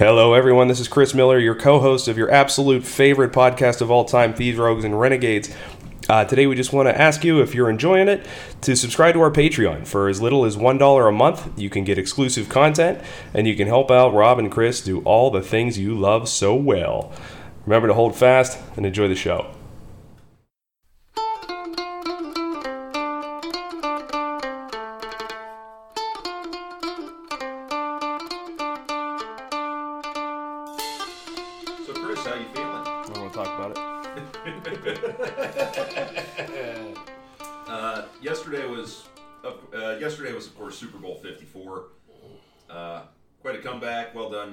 Hello, everyone. This is Chris Miller, your co host of your absolute favorite podcast of all time, Thieves, Rogues, and Renegades. Uh, today, we just want to ask you if you're enjoying it to subscribe to our Patreon. For as little as $1 a month, you can get exclusive content and you can help out Rob and Chris do all the things you love so well. Remember to hold fast and enjoy the show.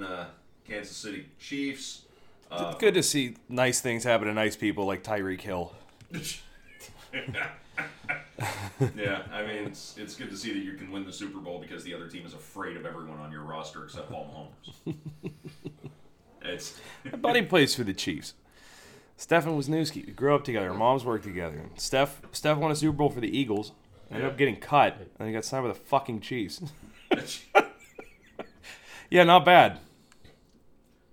Uh, Kansas City Chiefs. Uh, Good to see nice things happen to nice people like Tyreek Hill. yeah, I mean it's it's good to see that you can win the Super Bowl because the other team is afraid of everyone on your roster except Paul Mahomes. it's My buddy plays for the Chiefs. Stefen Wisniewski. We grew up together. Our moms worked together. Steph Steph won a Super Bowl for the Eagles. Ended Yeah. up getting cut, and he got signed with the fucking Chiefs. yeah, not bad.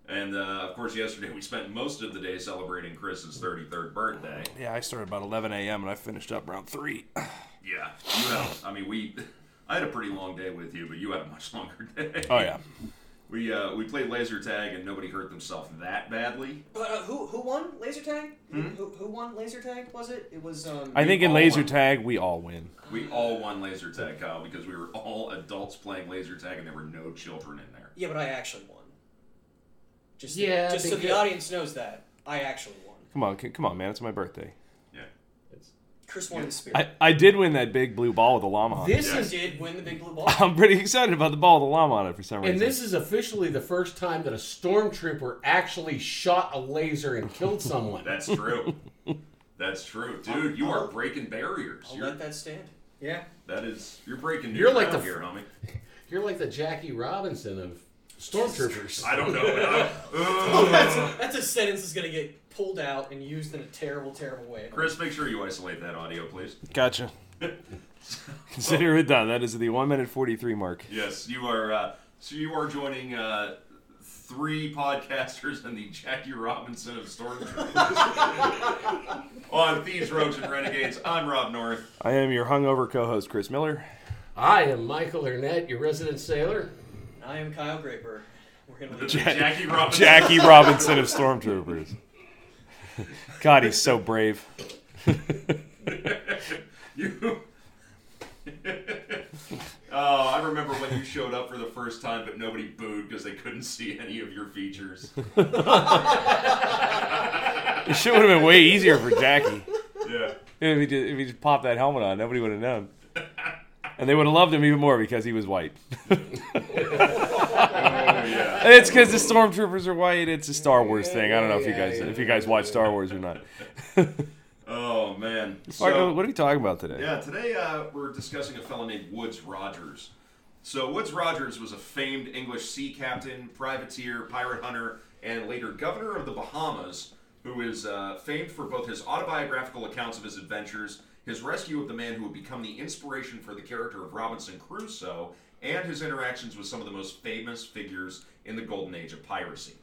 and uh, of course yesterday we spent most of the day celebrating Chris's thirty third birthday. Yeah, I started about 11 a.m. and I finished up around three. Yeah, you had. I mean, we. I had a pretty long day with you, but you had a much longer day. Oh yeah. We uh, we played laser tag and nobody hurt themselves that badly. But uh, who who won laser tag? Who, who won laser tag? Was it? It was. Um, I think in laser won. tag we all win. We all won laser tag, Kyle, because we were all adults playing laser tag and there were no children in there. Yeah, but I actually won. Just Yeah, just so the audience knows that I actually won. Come on, c- come on, man! It's my birthday. Yeah. Chris won in spirit. I, I did win that big blue ball with the llama on it. This I is did win the big blue ball. I'm pretty excited about the ball with the llama on it for some reason. and this is officially the first time that a stormtrooper actually shot a laser and killed someone. That's true. That's true, dude. You are breaking barriers. I'll You're, let that stand. Yeah. that is, you're breaking. new You're like the- here, homie. You're like the Jackie Robinson of stormtroopers. I don't know. man. Oh, that's, that's a sentence that's gonna get pulled out and used in a terrible, terrible way. Chris, make sure you isolate that audio, please. Gotcha. Consider it done. That is the one minute 43 mark. Yes, you are. Uh, so you are joining uh, three podcasters and the Jackie Robinson of Stormtroopers on Thieves, Rogues, and Renegades. I'm Rob North. I am your hungover co-host Chris Miller. I am Michael Arnett, your resident sailor. I am Kyle Draper. We're gonna leave. Ja- Jackie Robinson. Jackie Robinson of Stormtroopers. God, he's so brave. You. oh, I remember when you showed up for the first time, but nobody booed because they couldn't see any of your features. It shit would have been way easier for Jackie Yeah. if he just, if he just popped that helmet on. Nobody would have known, and they would have loved him even more because he was white. Oh. And it's because the stormtroopers are white. It's a Star Wars thing. I don't know if you guys if you guys watch Star Wars or not. Oh man. Marco, what are we talking about today? Yeah, today uh, we're discussing a fellow named Woodes Rogers. So Woodes Rogers was a famed English sea captain, privateer, pirate hunter, and later governor of the Bahamas, who is uh, famed for both his autobiographical accounts of his adventures, his rescue of the man who would become the inspiration for the character of Robinson Crusoe, and his interactions with some of the most famous figures in the golden age of piracy.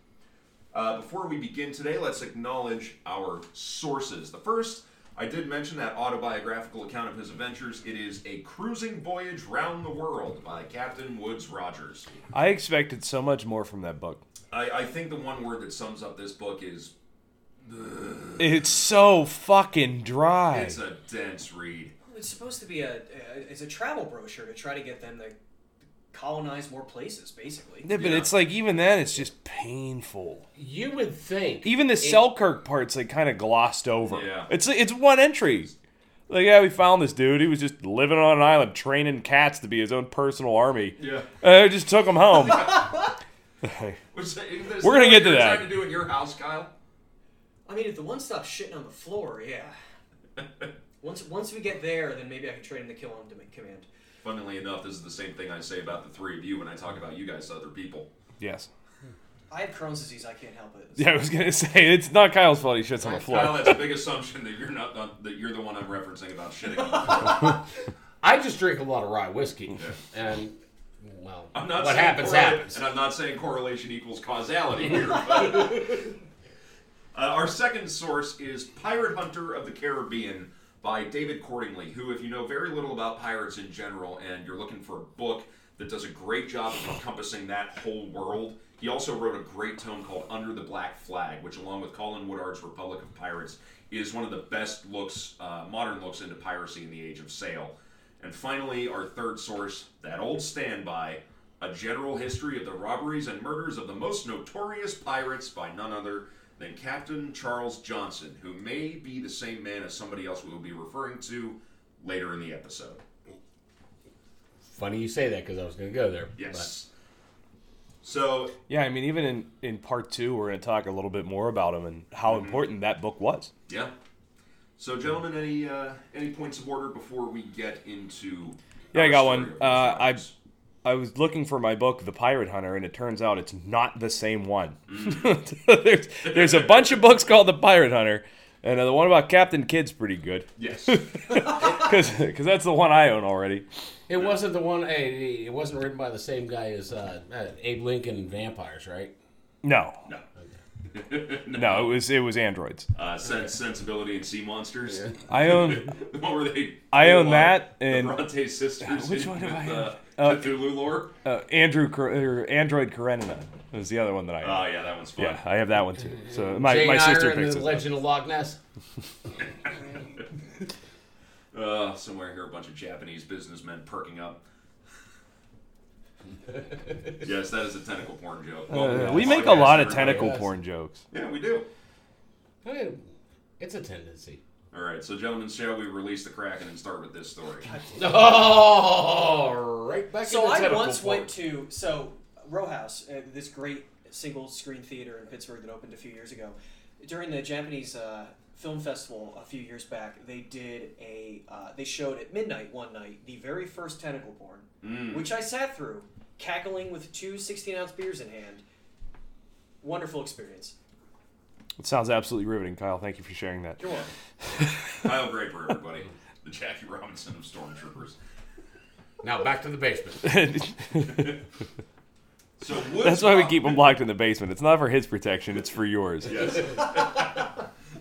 Uh, before we begin today, let's acknowledge our sources. The first, I did mention that autobiographical account of his adventures. It is A Cruising Voyage Round the World by Captain Woodes Rogers. I expected so much more from that book. I, I think the one word that sums up this book is It's so fucking dry. it's a dense read. It's supposed to be a, a it's a travel brochure to try to get them to colonize more places, basically. Yeah, but Yeah. it's like even then, it's just painful. You would think. Even the Selkirk part's like kind of glossed over. Yeah. It's it's one entry. Like yeah, we found this dude. He was just living on an island, training cats to be his own personal army. Yeah. Uh, just took him home. We're gonna get to that. Trying to do in your house, Kyle. I mean, if the one stops shitting on the floor, yeah. once once we get there, then maybe I can train him to kill on dem- command. Funnily enough, this is the same thing I say about the three of you when I talk about you guys to other people. yes. I have Crohn's disease. I can't help it. Yeah, I was gonna say it's not Kyle's fault. He shits on the floor. Kyle, that's a big assumption that you're not, not that you're the one I'm referencing about shitting. on the floor. I just drink a lot of rye whiskey, and well, I'm not what saying happens correla- happens. and I'm not saying correlation equals causality here. But, uh, our second source is Pirate Hunter of the Caribbean by David Cordingly, who, if you know very little about pirates in general and you're looking for a book that does a great job of encompassing that whole world, he also wrote a great tome called Under the Black Flag, which, along with Colin Woodard's Republic of Pirates, is one of the best looks, uh, modern looks into piracy in the age of sail. And finally, our third source, that old standby, a general history of the robberies and murders of the most notorious pirates by none other than Captain Charles Johnson, who may be the same man as somebody else we will be referring to later in the episode. Funny you say that because I was going to go there. Yes. So, Yeah, I mean, even in, in part two, we're going to talk a little bit more about him and how important that book was. yeah. So, gentlemen, any uh, any points of order before we get into? Yeah, I got one. Uh, I- robbers? I was looking for my book, The Pirate Hunter, and it turns out it's not the same one. there's, there's a bunch of books called The Pirate Hunter, and uh, the one about Captain Kidd's pretty good yes. because that's the one I own already. It wasn't the one. Hey, it wasn't written by the same guy as uh, uh, Abe Lincoln and Vampires, right? No, no. no, it was it was androids. Uh, Sense, Sensibility, and Sea Monsters. I own The one where they. I own that, the and- Bronte sisters. which one do I uh, have? Uh, Cthulhu lore. uh, Andrew or Android Karenina was the other one that I own. Oh yeah, that one's fun. yeah, I have that one too. So my, Jane my sister Eyre and the it. up. Legend of Loch Ness. Uh, somewhere here, a bunch of Japanese businessmen perking up. yes, that is a tentacle porn joke. Well, Uh, we make a lot of tentacle porn jokes. Yeah, we do. I mean, it's a tendency. All right, so gentlemen, shall we release the Kraken and start with this story? Oh, right back So in I once porn. went to so Row House, uh, this great single screen theater in Pittsburgh that opened a few years ago. During the Japanese uh, film festival a few years back, they did a uh, they showed at midnight one night the very first tentacle porn, Mm. which I sat through, cackling with two 16 ounce beers in hand. Wonderful experience. It sounds absolutely riveting, Kyle. Thank you for sharing that. You're welcome. Kyle Draper, everybody, the Jackie Robinson of Stormtroopers. Now back to the basement. So Woods That's why we keep him locked in the basement. It's not for his protection; it's for yours. Yes.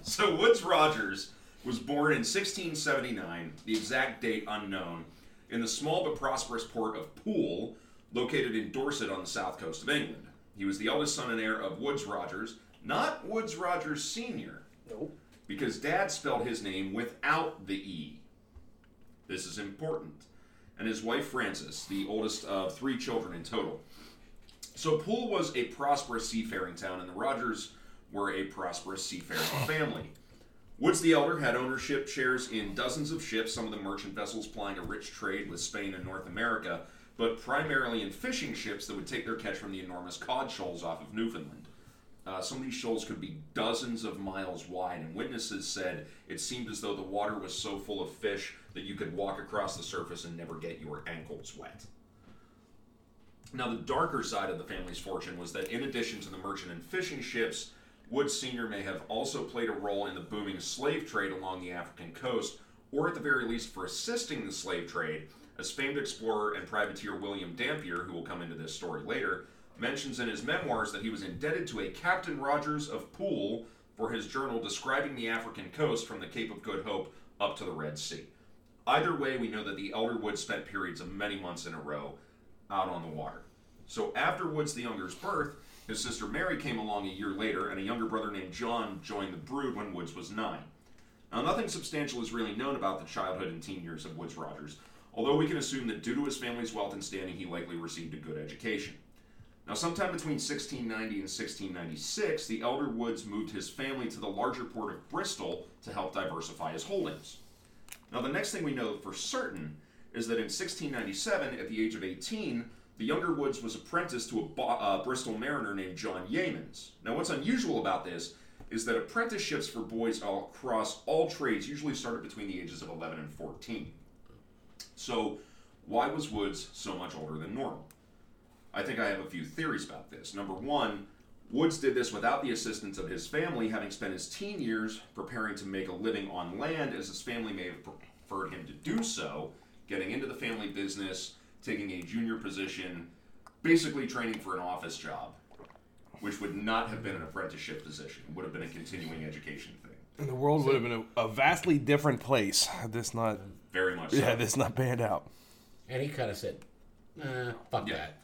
so Woodes Rogers was born in 1679, the exact date unknown, in the small but prosperous port of Poole, located in Dorset on the south coast of England. He was the eldest son and heir of Woods Rogers, not Woods Rogers Sr., Nope. because Dad spelled his name without the E. This is important. And his wife Frances, the oldest of three children in total. So Poole was a prosperous seafaring town, and the Rogers were a prosperous seafaring family. Woods the Elder had ownership shares in dozens of ships, some of the merchant vessels plying a rich trade with Spain and North America, but primarily in fishing ships that would take their catch from the enormous cod shoals off of Newfoundland. Uh, some of these shoals could be dozens of miles wide, and witnesses said it seemed as though the water was so full of fish that you could walk across the surface and never get your ankles wet. Now, the darker side of the family's fortune was that in addition to the merchant and fishing ships, Wood Sr. may have also played a role in the booming slave trade along the African coast, or at the very least for assisting the slave trade, as famed explorer and privateer William Dampier, who will come into this story later, mentions in his memoirs that he was indebted to a Captain Rogers of Poole for his journal describing the African coast from the Cape of Good Hope up to the Red Sea. Either way, we know that the elder Woods spent periods of many months in a row out on the water. So after Woods the Younger's birth, his sister Mary came along a year later, and a younger brother named John joined the brood when Woods was nine. Now, nothing substantial is really known about the childhood and teen years of Woodes Rogers, although we can assume that due to his family's wealth and standing, he likely received a good education. Now, sometime between 1690 and 1696, the elder Woods moved his family to the larger port of Bristol to help diversify his holdings. Now, the next thing we know for certain is that in 1697, at the age of 18, the younger Woods was apprenticed to a Bo- uh, Bristol mariner named John Yeamans. Now, what's unusual about this is that apprenticeships for boys all across all trades usually started between the ages of 11 and 14. So, why was Woods so much older than normal? I think I have a few theories about this. Number one, Woods did this without the assistance of his family, having spent his teen years preparing to make a living on land, as his family may have preferred him to do so, getting into the family business, taking a junior position, basically training for an office job, which would not have been an apprenticeship position. It would have been a continuing education thing. And the world would have been a, a vastly different place had this not Very much so. yeah this not panned out. And he kind of said, nah, fuck Yeah. that.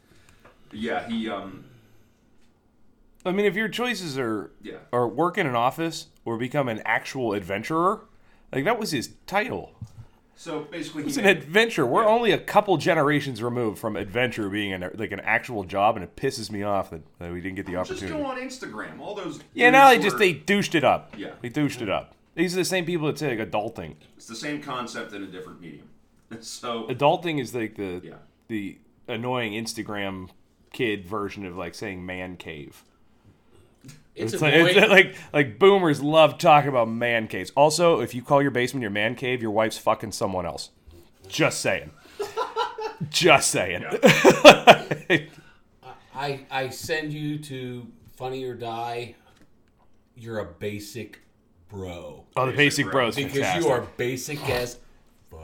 Yeah, he um I mean, if your choices are Yeah. are work in an office or become an actual adventurer, like that was his title. so basically It's an adventure. We're only a couple generations removed from adventure being an, like an actual job, and it pisses me off that, that we didn't get the just opportunity. go on Instagram. All those Yeah, now they just they douched it up. Yeah. they douched it up. These are the same people that say like adulting. it's the same concept in a different medium. So Adulting is like the Yeah. the annoying Instagram kid version of like saying man cave. It's, It's a like, it's like like boomers love talking about man caves. Also, if you call your basement your man cave, your wife's fucking someone else. Just saying. Just saying. I I send you to Funny or Die. You're a basic bro Oh, the Basic basic bro. bros because fantastic. you are basic as fuck.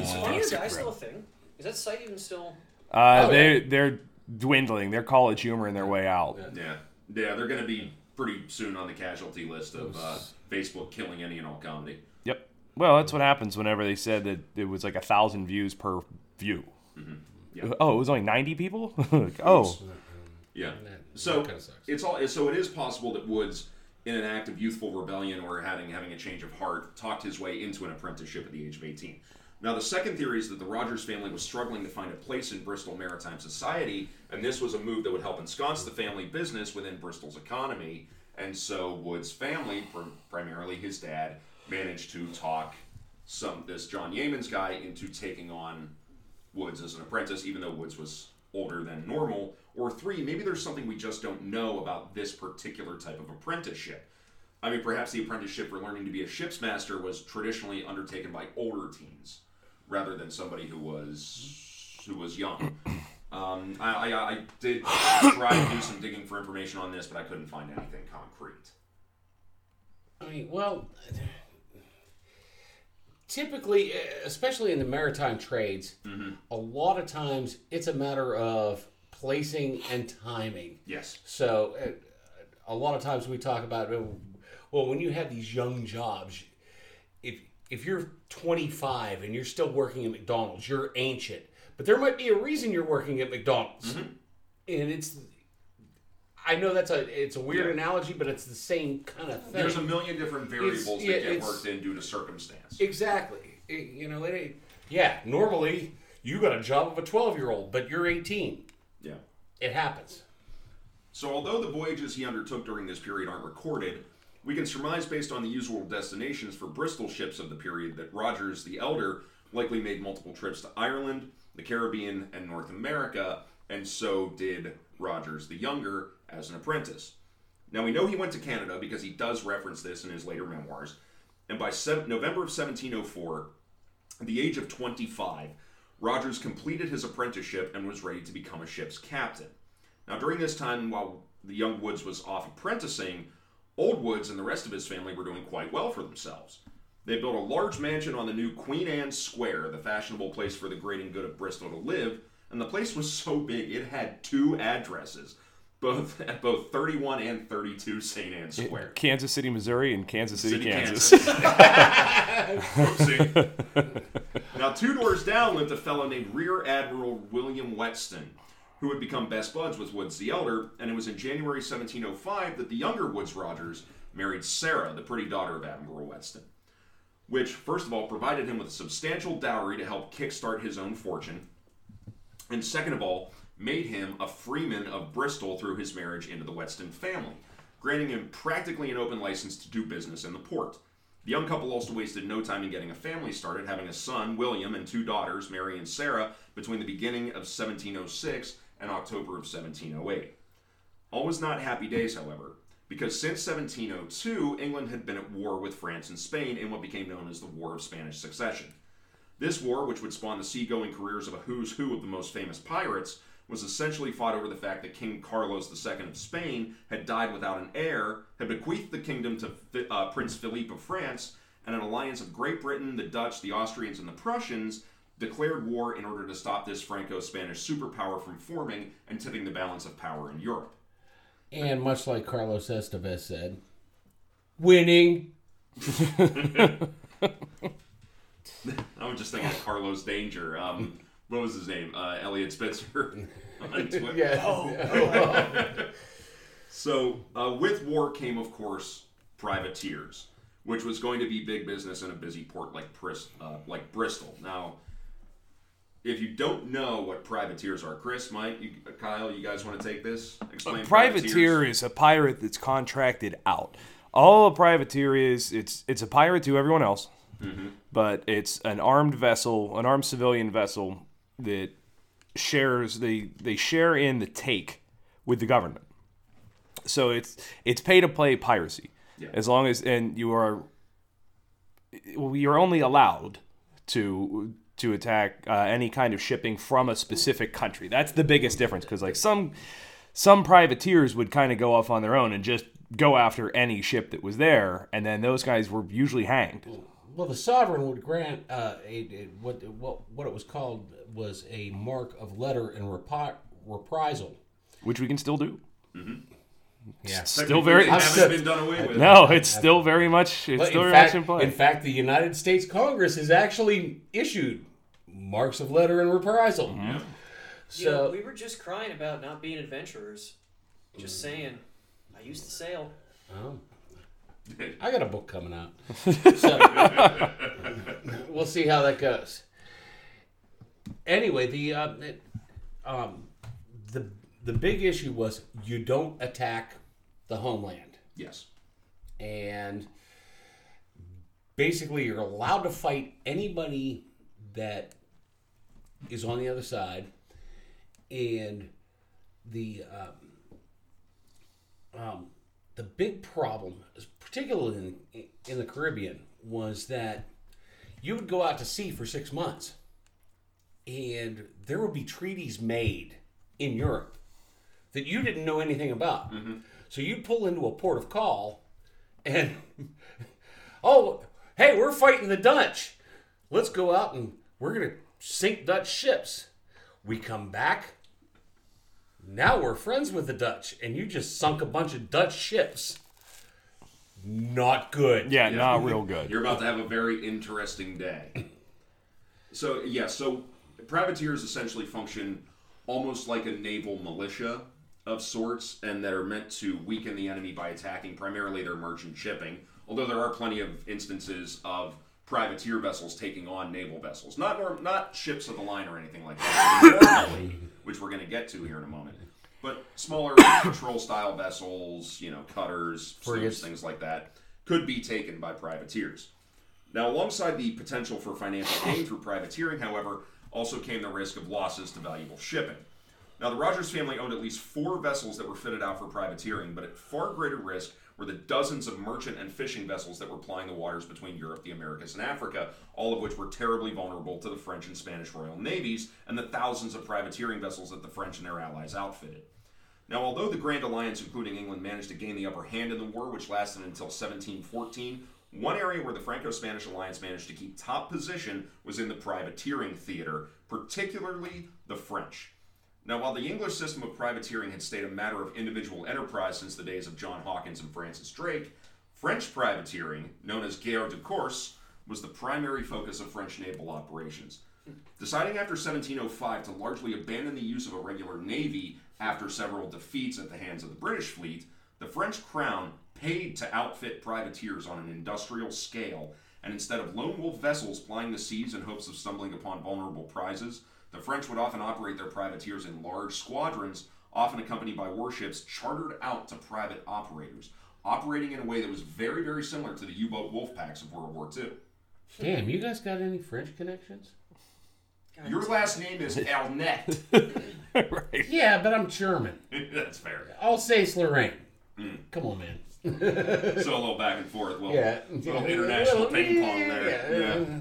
Is Funny or Die still a thing? Is that site even still? Uh, Oh, they yeah. they're dwindling. They're college humor in their way out. yeah, yeah, they're going to be pretty soon on the casualty list of uh, Facebook killing any and all comedy. Yep. Well, that's what happens whenever they said that it was like a thousand views per view. Yeah. Oh, it was only ninety people. Like, oh, Yeah. So that kinda sucks. it's all. So it is possible that Woods, in an act of youthful rebellion or having having a change of heart, talked his way into an apprenticeship at the age of eighteen. Now, the second theory is that the Rogers family was struggling to find a place in Bristol maritime society, and this was a move that would help ensconce the family business within Bristol's economy. And so Woods' family, primarily his dad, managed to talk some this John Yeamans guy into taking on Woods as an apprentice, even though Woods was older than normal. Or three, maybe there's something we just don't know about this particular type of apprenticeship. I mean, perhaps the apprenticeship for learning to be a ship's master was traditionally undertaken by older teens, rather than somebody who was who was young. Um, I, I, I did try to do some digging for information on this, but I couldn't find anything concrete. I mean, well, typically, especially in the maritime trades, a lot of times it's a matter of placing and timing. Yes. So, uh, a lot of times we talk about uh, well, when you have these young jobs, if if you're 25 and you're still working at McDonald's, you're ancient. But there might be a reason you're working at McDonald's, mm-hmm. and it's. I know that's a it's a weird Yeah. analogy, but it's the same kind of thing. There's a million different variables that get worked in due to circumstance. Exactly. It- you know, it. Yeah, normally you got a job of a 12 year old, but you're 18. Yeah. It happens. So, although the voyages he undertook during this period aren't recorded, we can surmise based on the usual destinations for Bristol ships of the period that Rogers the Elder likely made multiple trips to Ireland, the Caribbean, and North America, and so did Rogers the Younger as an apprentice. Now, we know he went to Canada because he does reference this in his later memoirs, and by sev- November of 1704, at the age of 25, Rogers completed his apprenticeship and was ready to become a ship's captain. Now, during this time, while the young Woods was off apprenticing, Old Woods and the rest of his family were doing quite well for themselves. They built a large mansion on the new Queen Anne Square, the fashionable place for the great and good of Bristol to live, and the place was so big it had two addresses, both at both 31 and 32 St. Anne Square. Kansas City, Missouri, and Kansas City, City, Kansas. Oopsie. now, two doors down lived a fellow named Rear Admiral William Whetstone, who had become best buds with Woods the Elder, and it was in January 1705 that the younger Woods Rogers married Sarah, the pretty daughter of Admiral Whetstone, which, first of all, provided him with a substantial dowry to help kickstart his own fortune, and second of all, made him a freeman of Bristol through his marriage into the Whetstone family, granting him practically an open license to do business in the port. The young couple also wasted no time in getting a family started, having a son, William, and two daughters, Mary and Sarah, between the beginning of 1706 and October of 1708. All was not happy days, however, because since 1702, England had been at war with France and Spain in what became known as the War of Spanish Succession. This war, which would spawn the seagoing careers of a who's who of the most famous pirates, was essentially fought over the fact that King Carlos II of Spain had died without an heir, had bequeathed the kingdom to uh, Prince Philippe of France, and an alliance of Great Britain, the Dutch, the Austrians, and the Prussians declared war in order to stop this Franco Spanish superpower from forming and tipping the balance of power in Europe. And much like Carlos Estevez said, winning. I was just thinking of Carlos Danger. Um, what was his name? Uh, Eliot Spitzer on Twitter. Yeah. So, uh, with war came, of course, privateers, which was going to be big business in a busy port like, Pris- uh, like Bristol. Now, if you don't know what privateers are, Chris, Mike, you, Kyle, you guys want to take this? Explain privateer is a pirate that's contracted out. All a privateer is, it's it's a pirate to everyone else, mm-hmm. but it's an armed vessel, an armed civilian vessel that shares they they share in the take with the government. So it's it's pay to play piracy, Yeah. as long as and you are well, you're only allowed to to attack uh, any kind of shipping from a specific country. That's the biggest difference because like some some privateers would kind of go off on their own and just go after any ship that was there, and then those guys were usually hanged. Well, the sovereign would grant uh, a, a- what what what it was called was a marque of letter and repi- reprisal. Which we can still do. Yeah. Still very Technically, they haven't still- been done away with. no, it's still very much it's But still in very fact, much in play. in fact, the United States Congress has actually issued marques of letter and reprisal. You know, So we were just crying about not being adventurers. Just saying, I used to sail. Oh. I got a book coming out. So, we'll see how that goes. Anyway, the uh, it, um, the the big issue was you don't attack the homeland, Yes. and basically you're allowed to fight anybody that is on the other side, and the um, um, the big problem, particularly in, in the Caribbean, was that you would go out to sea for six months, and there would be treaties made in Europe that you didn't know anything about. So you'd pull into a port of call, and oh, hey, we're fighting the Dutch. Let's go out and we're gonna sink Dutch ships. We come back. Now we're friends with the Dutch, and you just sunk a bunch of Dutch ships. Not good. yeah, not real good. You're about to have a very interesting day. So, yeah, so privateers essentially function almost like a naval militia of sorts, and that are meant to weaken the enemy by attacking primarily their merchant shipping. Although there are plenty of instances of privateer vessels taking on naval vessels, not norm- not ships of the line or anything like that, normally, which we're going to get to here in a moment. But smaller patrol style vessels, you know, cutters, sloops, things like that, could be taken by privateers. Now, alongside the potential for financial gain through privateering, however, also came the risk of losses to valuable shipping. Now, the Rogers family owned at least four vessels that were fitted out for privateering, but at far greater risk were the dozens of merchant and fishing vessels that were plying the waters between Europe, the Americas, and Africa, all of which were terribly vulnerable to the French and Spanish Royal Navies and the thousands of privateering vessels that the French and their allies outfitted. Now, although the Grand Alliance, including England, managed to gain the upper hand in the war, which lasted until 1714, one area where the Franco Spanish alliance managed to keep top position was in the privateering theater, particularly the French. Now, while the English system of privateering had stayed a matter of individual enterprise since the days of John Hawkins and Francis Drake, French privateering, known as guerre de course, was the primary focus of French naval operations. Deciding after 1705 to largely abandon the use of a regular navy after several defeats at the hands of the British fleet, the French crown paid to outfit privateers on an industrial scale, and instead of lone wolf vessels plying the seas in hopes of stumbling upon vulnerable prizes, the French would often operate their privateers in large squadrons, often accompanied by warships chartered out to private operators, operating in a way that was very, very similar to the U-boat wolf packs of World War II. Damn, you guys got any French connections? God, Your last name is Arnett. right. Yeah, but I'm German. That's fair. Alsace Lorraine. Hmm. Come on, man. So a little back and forth. Well, Yeah. little international Little- ping pong there. yeah. Yeah.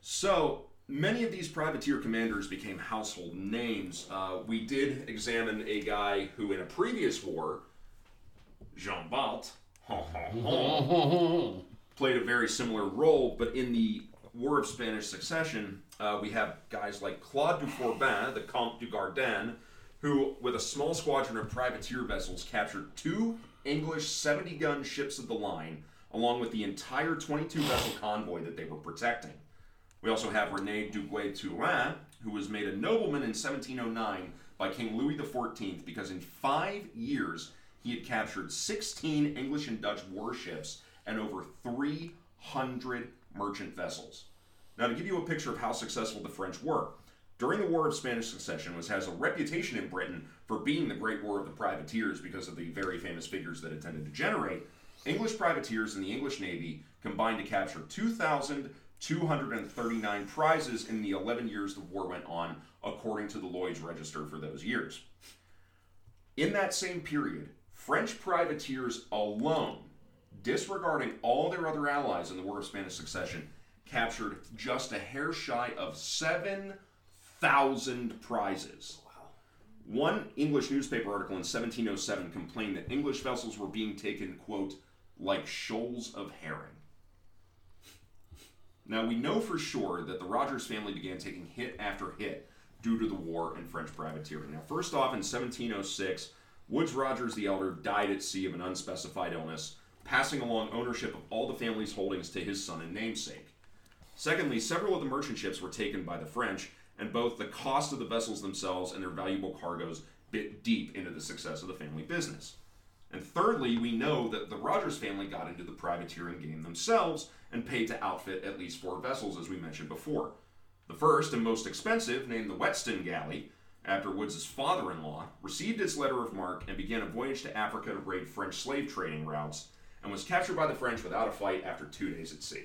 So many of these privateer commanders became household names. Uh, we did examine a guy who, in a previous war, Jean Bart, played a very similar role, but in the War of Spanish Succession, uh, we have guys like Claude du Forbin, the Comte du Gardin, who, with a small squadron of privateer vessels, captured two English 70 gun ships of the line, along with the entire 22 vessel convoy that they were protecting. We also have Rene Duguay Trouin, who was made a nobleman in 1709 by King Louis XIV because in five years he had captured 16 English and Dutch warships and over 300 merchant vessels. Now, to give you a picture of how successful the French were, during the War of Spanish Succession, which has a reputation in Britain for being the Great War of the Privateers because of the very famous figures that it tended to generate, English privateers in the English Navy combined to capture 2,239 prizes in the 11 years the war went on, according to the Lloyd's Register for those years. In that same period, French privateers alone, disregarding all their other allies in the War of Spanish Succession, captured just a hair shy of 7,000 prizes. One English newspaper article in 1707 complained that English vessels were being taken, quote, like shoals of herring. Now, we know for sure that the Rogers family began taking hit after hit due to the war and French privateering. Now, first off, in 1706, Woods Rogers the Elder died at sea of an unspecified illness, passing along ownership of all the family's holdings to his son and namesake. Secondly, several of the merchant ships were taken by the French, and both the cost of the vessels themselves and their valuable cargoes bit deep into the success of the family business. And thirdly, we know that the Rogers family got into the privateering game themselves and paid to outfit at least four vessels, as we mentioned before. The first and most expensive, named the Whetstone Galley, after Woods' father in law, received its letter of marque and began a voyage to Africa to raid French slave trading routes, and was captured by the French without a fight after two days at sea.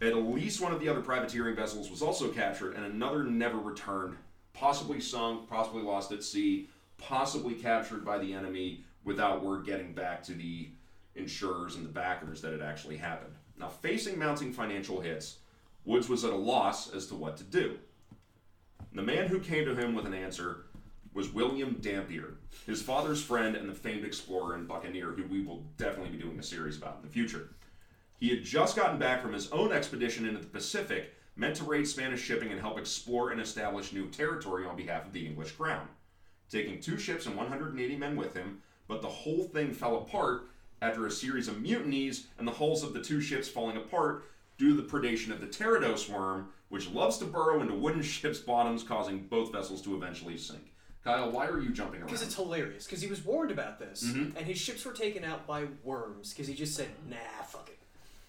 At least one of the other privateering vessels was also captured, and another never returned, possibly sunk, possibly lost at sea, possibly captured by the enemy without word getting back to the insurers and the backers that it actually happened. Now, facing mounting financial hits, Woods was at a loss as to what to do. The man who came to him with an answer was William Dampier, his father's friend and the famed explorer and buccaneer, who we will definitely be doing a series about in the future. He had just gotten back from his own expedition into the Pacific, meant to raid Spanish shipping and help explore and establish new territory on behalf of the English crown. Taking two ships and 180 men with him, but the whole thing fell apart after a series of mutinies and the hulls of the two ships falling apart due to the predation of the Teredos worm, which loves to burrow into wooden ships' bottoms, causing both vessels to eventually sink. Kyle, why are you jumping around? Because it's hilarious. Because he was warned about this, Mm-hmm. and his ships were taken out by worms. Because he just said, "Nah, fuck it."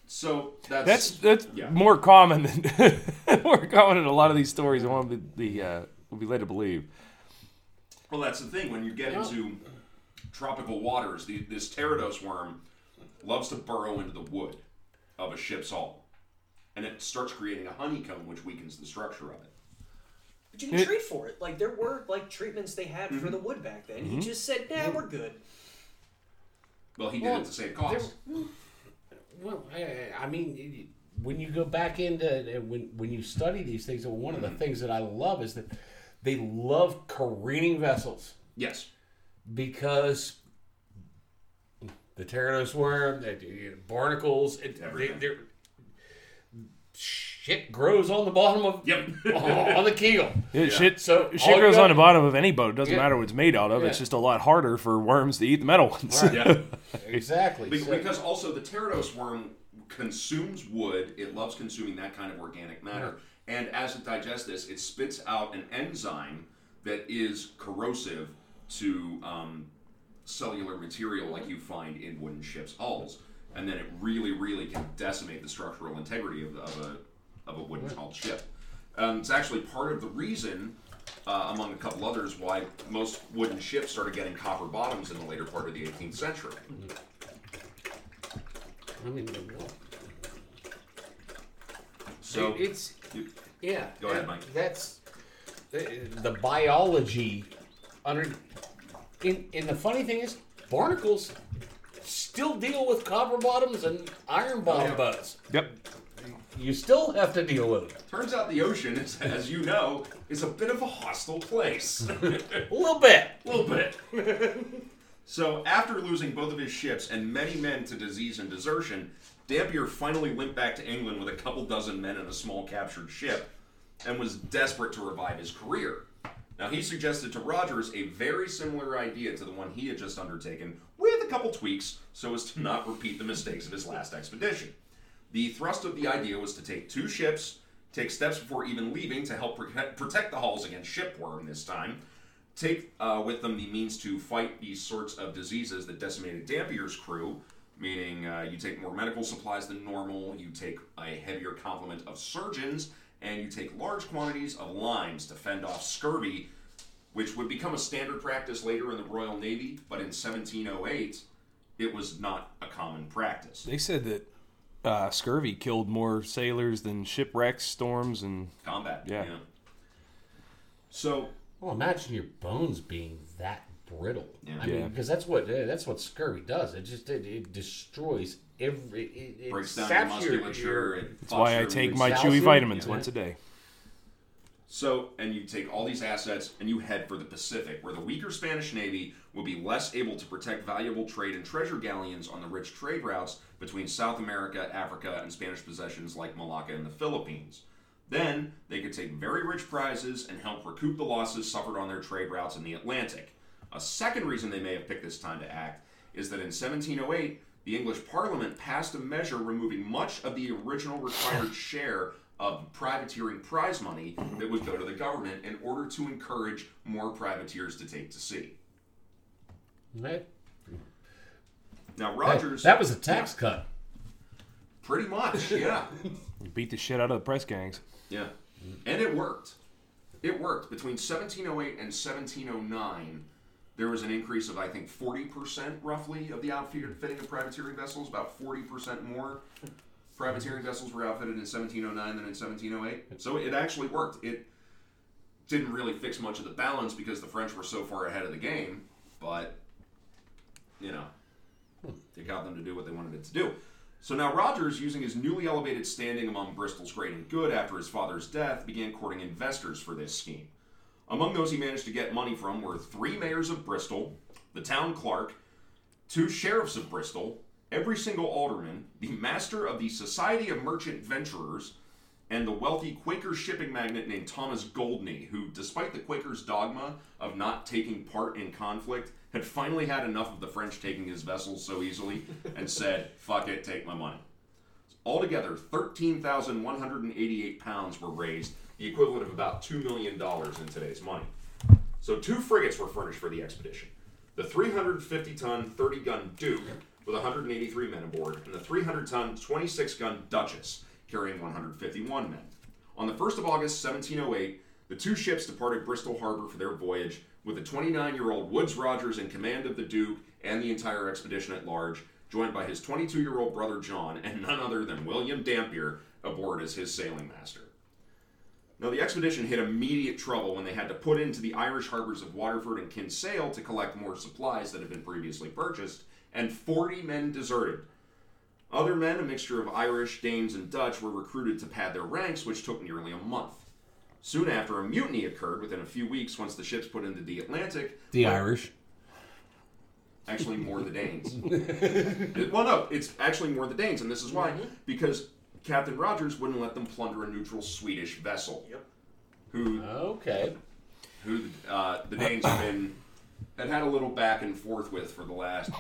so that's That's that's Yeah. more common than more common in a lot of these stories. I want to be uh, will be led to believe. Well, that's the thing. When you get into tropical waters, the, this Teredos worm loves to burrow into the wood of a ship's hull. And it starts creating a honeycomb, which weakens the structure of it. But you can treat for it. Like there were like treatments they had Mm-hmm. for the wood back then. He just said, "Nah, we're good." Well, he did Well, it to save cost. Well, I, I mean, when you go back into when when you study these things, one of the things that I love is that they love careening vessels Yes. because the Teredos worm, the, the barnacles, it, they, they're shit grows on the bottom of Yep. on the keel. It, Shit, So, shit all grows you on the bottom of any boat. It doesn't Yeah. matter what it's made out of. It's just a lot harder for worms to eat the metal ones. yeah. Exactly. Be- So- Because also the Teredos worm consumes wood. It loves consuming that kind of organic matter. And as it digests this, it spits out an enzyme that is corrosive to um, cellular material like you find in wooden ships' hulls. And then it really, really can decimate the structural integrity of, the, of a of a wooden hulled ship. Um, it's actually part of the reason, uh, among a couple others, why most wooden ships started getting copper bottoms in the later part of the 18th century. I mean, So It- it's you- yeah. Go ahead, uh, Mike. That's the, the biology under. In, and the funny thing is, barnacles still deal with copper bottoms and iron bottom yeah. butts. Yep. You still have to deal with it turns out the ocean, is, as you know, is a bit of a hostile place. a little bit. A little bit. so, after losing both of his ships and many men to disease and desertion, Dampier finally went back to England with a couple dozen men and a small captured ship and was desperate to revive his career. Now, he suggested to Rogers a very similar idea to the one he had just undertaken, with a couple tweaks so as to not repeat the mistakes of his last expedition. The thrust of the idea was to take two ships, take steps before even leaving to help protect, the hulls against shipworm this time, take uh, with them the means to fight these sorts of diseases that decimated Dampier's crew, meaning uh, you take more medical supplies than normal, you take a heavier complement of surgeons, and you take large quantities of limes to fend off scurvy, which would become a standard practice later in the Royal Navy, but in 1708, it was not a common practice. They said that uh, scurvy killed more sailors than shipwrecks, storms, and Combat, Yeah. yeah. So, Well, imagine your bones being that brittle. Yeah. I mean, because that's what eh, that's what scurvy does. It just it, it destroys every. It, it breaks down saps your your- musculature. your- it that's why I take my calcium, chewy vitamins yeah. once a day. So, and you take all these assets and you head for the Pacific, where the weaker Spanish Navy will be less able to protect valuable trade and treasure galleons on the rich trade routes between South America, Africa, and Spanish possessions like Malacca and the Philippines. Then, they could take very rich prizes and help recoup the losses suffered on their trade routes in the Atlantic. A second reason they may have picked this time to act is that in 1708, the English Parliament passed a measure removing much of the original required share of privateering prize money that would go to the government in order to encourage more privateers to take to sea. Right? Now, Rogers. that was a tax cut. Pretty much, yeah. You beat the shit out of the press gangs. Yeah. And it worked. It worked. Between 1708 and 1709, there was an increase of, I think, 40% roughly of the outfitting of privateering vessels. About 40% more privateering vessels were outfitted in 1709 than in 1708. So it actually worked. It didn't really fix much of the balance because the French were so far ahead of the game, but, you know, it got them to do what they wanted it to do. So now Rogers, using his newly elevated standing among Bristol's great and good after his father's death, began courting investors for this scheme. Among those he managed to get money from were three mayors of Bristol, the town clerk, two sheriffs of Bristol, every single alderman, the master of the Society of Merchant Venturers, and the wealthy Quaker shipping magnate named Thomas Goldney, who, despite the Quakers' dogma of not taking part in conflict, had finally had enough of the French taking his vessels so easily and said, fuck it, take my money. Altogether, 13,188 pounds were raised, the equivalent of about $2 million in today's money. So, two frigates were furnished for the expedition the 350 ton, 30 gun Duke, with 183 men aboard, and the 300 ton, 26 gun Duchess, carrying 151 men. On the 1st of August, 1708, the two ships departed Bristol Harbor for their voyage, with the 29 year old Woodes Rogers in command of the Duke and the entire expedition at large, joined by his 22 year old brother John and none other than William Dampier aboard as his sailing master. Now, the expedition hit immediate trouble when they had to put into the Irish harbors of Waterford and Kinsale to collect more supplies that had been previously purchased, and 40 men deserted. Other men, a mixture of Irish, Danes, and Dutch, were recruited to pad their ranks, which took nearly a month. Soon after, a mutiny occurred within a few weeks once the ships put into the Atlantic. The Irish. Actually, more the Danes. Well, no, it's actually more the Danes, and this is why. Mm-hmm. Because Captain Rogers wouldn't let them plunder a neutral Swedish vessel. Yep. Who Okay. who uh, the Danes have been had had a little back and forth with for the last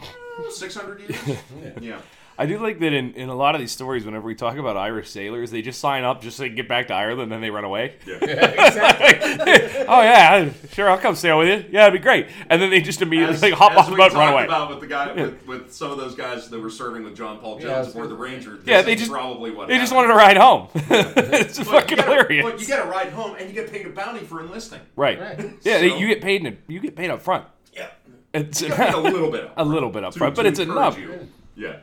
six hundred years. yeah. I do like that in, in a lot of these stories, whenever we talk about Irish sailors, they just sign up just so they can get back to Ireland and then they run away. oh, yeah, sure, I'll come sail with you. Yeah, it'd be great. And then they just immediately As, like, hop as off the boat and run away. about with the guy with, with some of those guys that were serving with John Paul Jones was aboard the Ranger. This Yeah, they is just- probably what They just wanted to ride home. it's But fucking you get a- hilarious. But you get a ride home and you get paid a bounty for enlisting. right. Right. Yeah, they, So- you get paid in, you get paid up front. Yeah. It's You get paid a little bit. a little bit up to- front, but to it's enough. you. Yeah.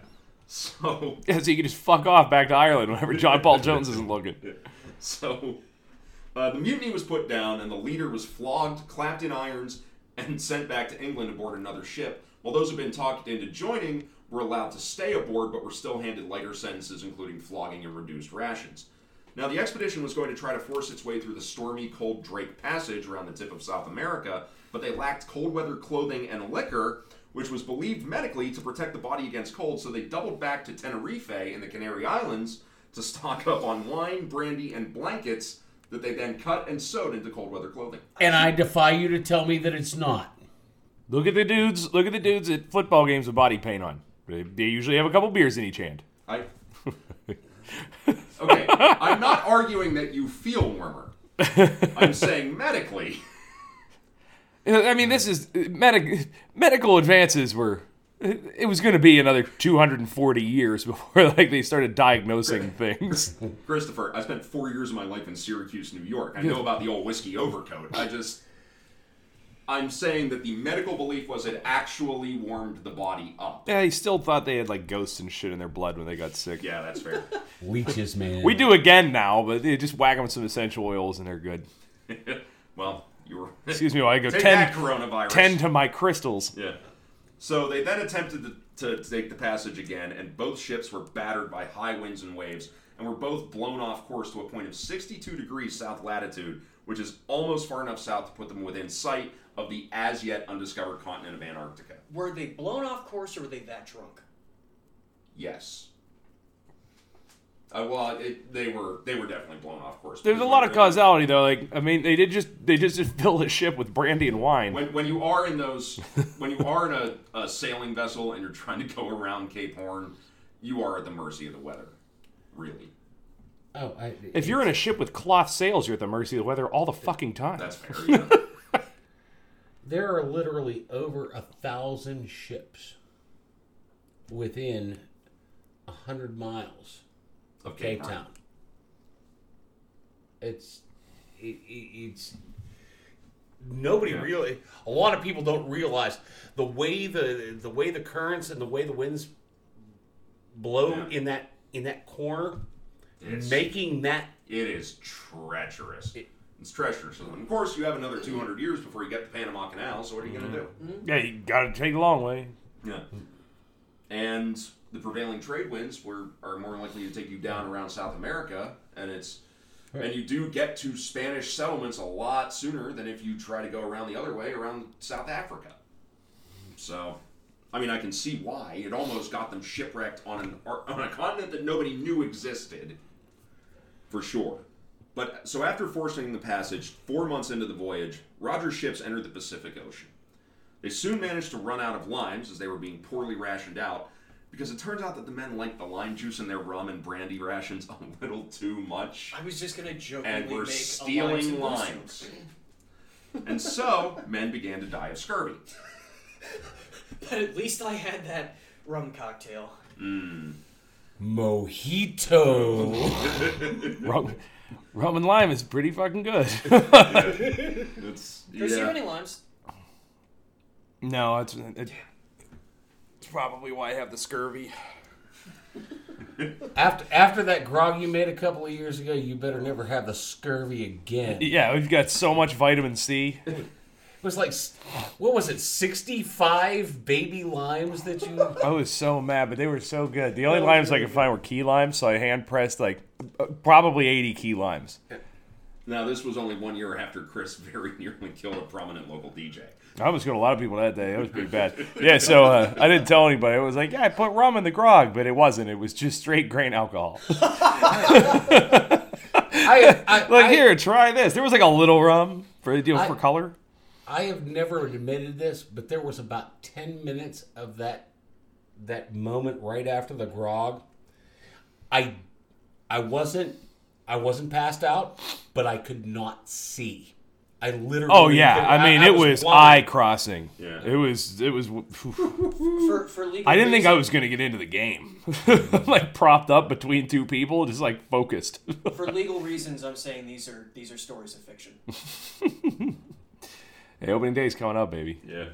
So Yeah, so you can just fuck off back to Ireland whenever John Paul Jones isn't looking. So uh, the mutiny was put down, and the leader was flogged, clapped in irons, and sent back to England aboard another ship. While those who'd been talked into joining were allowed to stay aboard, but were still handed lighter sentences, including flogging and reduced rations. Now, the expedition was going to try to force its way through the stormy, cold Drake Passage around the tip of South America, but they lacked cold weather clothing and liquor, which was believed medically to protect the body against cold, so they doubled back to Tenerife in the Canary Islands to stock up on wine, brandy, and blankets that they then cut and sewed into cold weather clothing. And I defy you to tell me that it's not. Look at the dudes. Look at the dudes at football games with body paint on. They, they usually have a couple beers in each hand. I. Okay, I'm not arguing that you feel warmer. I'm saying medically. I mean, this is medic, medical advances were. It was going to be another 240 years before like they started diagnosing things. Christopher, I spent four years of my life in Syracuse, New York. I know about the old whiskey overcoat. I just. I'm saying that the medical belief was it actually warmed the body up. Yeah, he still thought they had like ghosts and shit in their blood when they got sick. Yeah, that's fair. Leeches, man. We do again now, but they just whack them with some essential oils and they're good. well, you were. Excuse me while I go Take 10, that, coronavirus. 10 to my crystals. Yeah. So they then attempted to, to take the passage again, and both ships were battered by high winds and waves, and were both blown off course to a point of 62 degrees south latitude, which is almost far enough south to put them within sight of the as yet undiscovered continent of Antarctica. Were they blown off course or were they that drunk? Yes. Uh, well, it, they were they were definitely blown off course. There's a lot of causality though. Like I mean, they did just they just filled a ship with brandy and wine. When, when you are in those, when you are in a, a sailing vessel and you're trying to go around Cape Horn, you are at the mercy of the weather, really. Oh, I, If you're in a ship with cloth sails, you're at the mercy of the weather all the fucking time. That's fair. Yeah. there are literally over a thousand ships within a hundred miles of Okay, Cape all right. Town. It's it, it, it's nobody Yeah. really. A lot of people don't realize the way the the way the currents and the way the winds blow Yeah. in that in that corner, It's- making that It is treacherous. it's treacherous. And of course, you have another 200 years before you get the Panama Canal. So what are you going to mm-hmm. do? yeah, you gotta take the long way. Yeah. And the prevailing trade winds were are more likely to take you down around South America, and it's and you do get to Spanish settlements a lot sooner than if you try to go around the other way around South Africa. So, I mean, I can see why it almost got them shipwrecked on an on a continent that nobody knew existed, for sure. But so after forcing the passage, four months into the voyage, Rogers' ships entered the Pacific Ocean. They soon managed to run out of limes as they were being poorly rationed out, because it turns out that the men liked the lime juice in their rum and brandy rations a little too much, I was just gonna jokingly and were make stealing a limes limes. And so, men began to die of scurvy. But at least I had that rum cocktail. Hmm. mojito. Rum, rum and lime is pretty fucking good. It's, Chris, you have any limes? No, it's it, it's probably why I have the scurvy. After after that grog you made a couple of years ago, you better never have the scurvy again. Yeah, we've got so much vitamin C. It was like, what was it, sixty five baby limes that you? I was so mad, but they were so good. The only limes I could find were key limes, so I hand pressed like uh, probably 80 key limes. Now, this was only one year after Chris very nearly killed a prominent local DJ. I was killing a lot of people that day. It was pretty bad. Yeah, so uh, I didn't tell anybody. I was like, yeah, I put rum in the grog, but it wasn't. It was just straight grain alcohol. I, I, Like I, here, try this. There was like a little rum for you know, I- for color. I have never admitted this, but there was about ten minutes of that that moment right after the grog. I I wasn't I wasn't passed out, but I could not see. I literally. Oh yeah, couldn't- I mean it was eye crossing. Yeah. It was it was. For for legal I didn't think I was gonna get into the game. like propped up between two people, just like focused. For legal reasons, I'm saying these are these are stories of fiction. hey, opening day's coming up, baby. Yeah.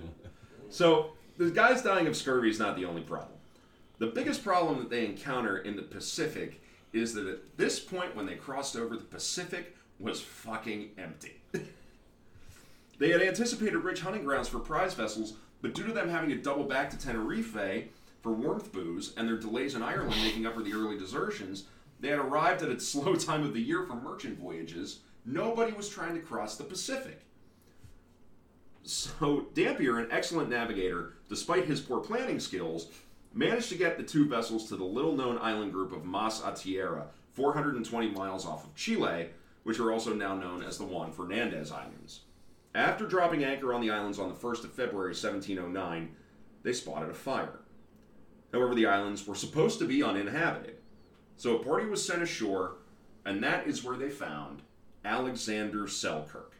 So the guys dying of scurvy is not the only problem. The biggest problem that they encounter in the Pacific is that at this point, when they crossed over, the Pacific was fucking empty. They had anticipated rich hunting grounds for prize vessels, but due to them having to double back to Tenerife for warmth booze and their delays in Ireland making up for the early desertions, they had arrived at a slow time of the year for merchant voyages. Nobody was trying to cross the Pacific. So Dampier, an excellent navigator, despite his poor planning skills, managed to get the two vessels to the little-known island group of Mas a Tierra, 420 miles off of Chile, which are also now known as the Juan Fernandez Islands. After dropping anchor on the islands on the 1st of February 1709, they spotted a fire. However, the islands were supposed to be uninhabited. So a party was sent ashore, and that is where they found Alexander Selkirk.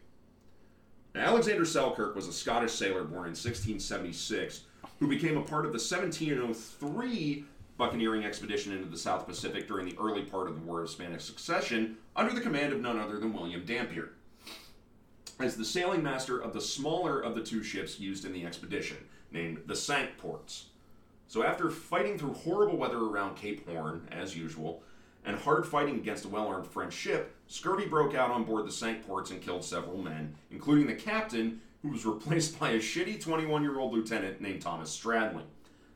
Now, Alexander Selkirk was a Scottish sailor born in 1676 who became a part of the 1703 buccaneering expedition into the South Pacific during the early part of the War of Spanish Succession under the command of none other than William Dampier as the sailing master of the smaller of the two ships used in the expedition, named the Cinque Ports. So, after fighting through horrible weather around Cape Horn, as usual, and hard fighting against a well armed French ship, scurvy broke out on board the Cinque Ports and killed several men, including the captain, who was replaced by a shitty 21 year old lieutenant named Thomas Stradling.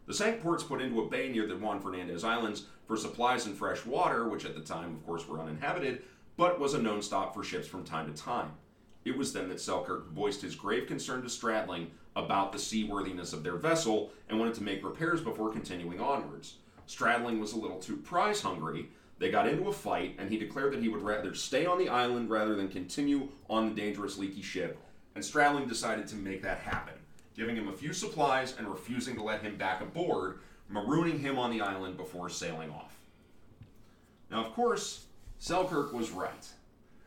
The Cinque Ports put into a bay near the Juan Fernandez Islands for supplies and fresh water, which at the time, of course, were uninhabited, but was a known stop for ships from time to time. It was then that Selkirk voiced his grave concern to Stradling about the seaworthiness of their vessel and wanted to make repairs before continuing onwards. Stradling was a little too prize hungry. They got into a fight, and he declared that he would rather stay on the island rather than continue on the dangerous leaky ship. And Stradling decided to make that happen, giving him a few supplies and refusing to let him back aboard, marooning him on the island before sailing off. Now, of course, Selkirk was right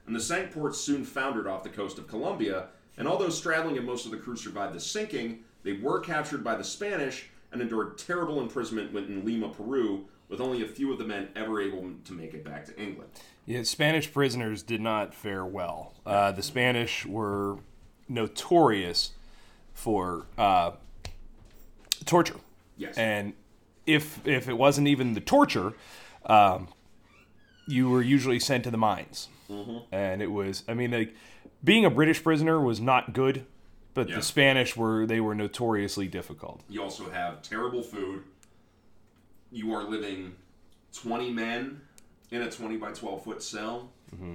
and the Cinque Ports soon foundered off the coast of Colombia. And although Stradling and most of the crew survived the sinking, they were captured by the Spanish and endured terrible imprisonment in Lima, Peru, with only a few of the men ever able to make it back to England. Yeah, Spanish prisoners did not fare well. Uh, the Spanish were notorious for uh, torture. Yes. And if if it wasn't even the torture, um, you were usually sent to the mines. Mm-hmm. And it was, I mean, like being a British prisoner was not good, but Yeah. the Spanish were they were notoriously difficult. You also have terrible food. You are living 20 men in a 20 by 12 foot cell. Mm-hmm.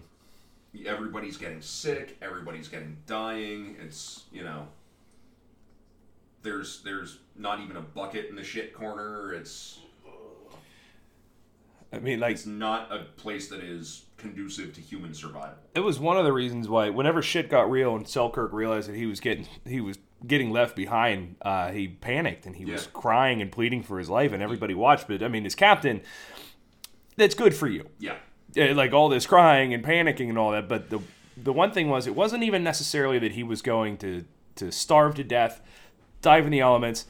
Everybody's getting sick. Everybody's getting dying. It's, you know, there's there's not even a bucket in the shit corner. It's I mean, like it's not a place that is conducive to human survival. it was one of the reasons why whenever shit got real and Selkirk realized that he was getting he was getting left behind, uh, he panicked and he was crying and pleading for his life, and everybody watched. But I mean, his captain, that's good for you. Yeah. Yeah, like all this crying and panicking and all that. But the the one thing was, it wasn't even necessarily that he was going to to starve to death, dive in the elements.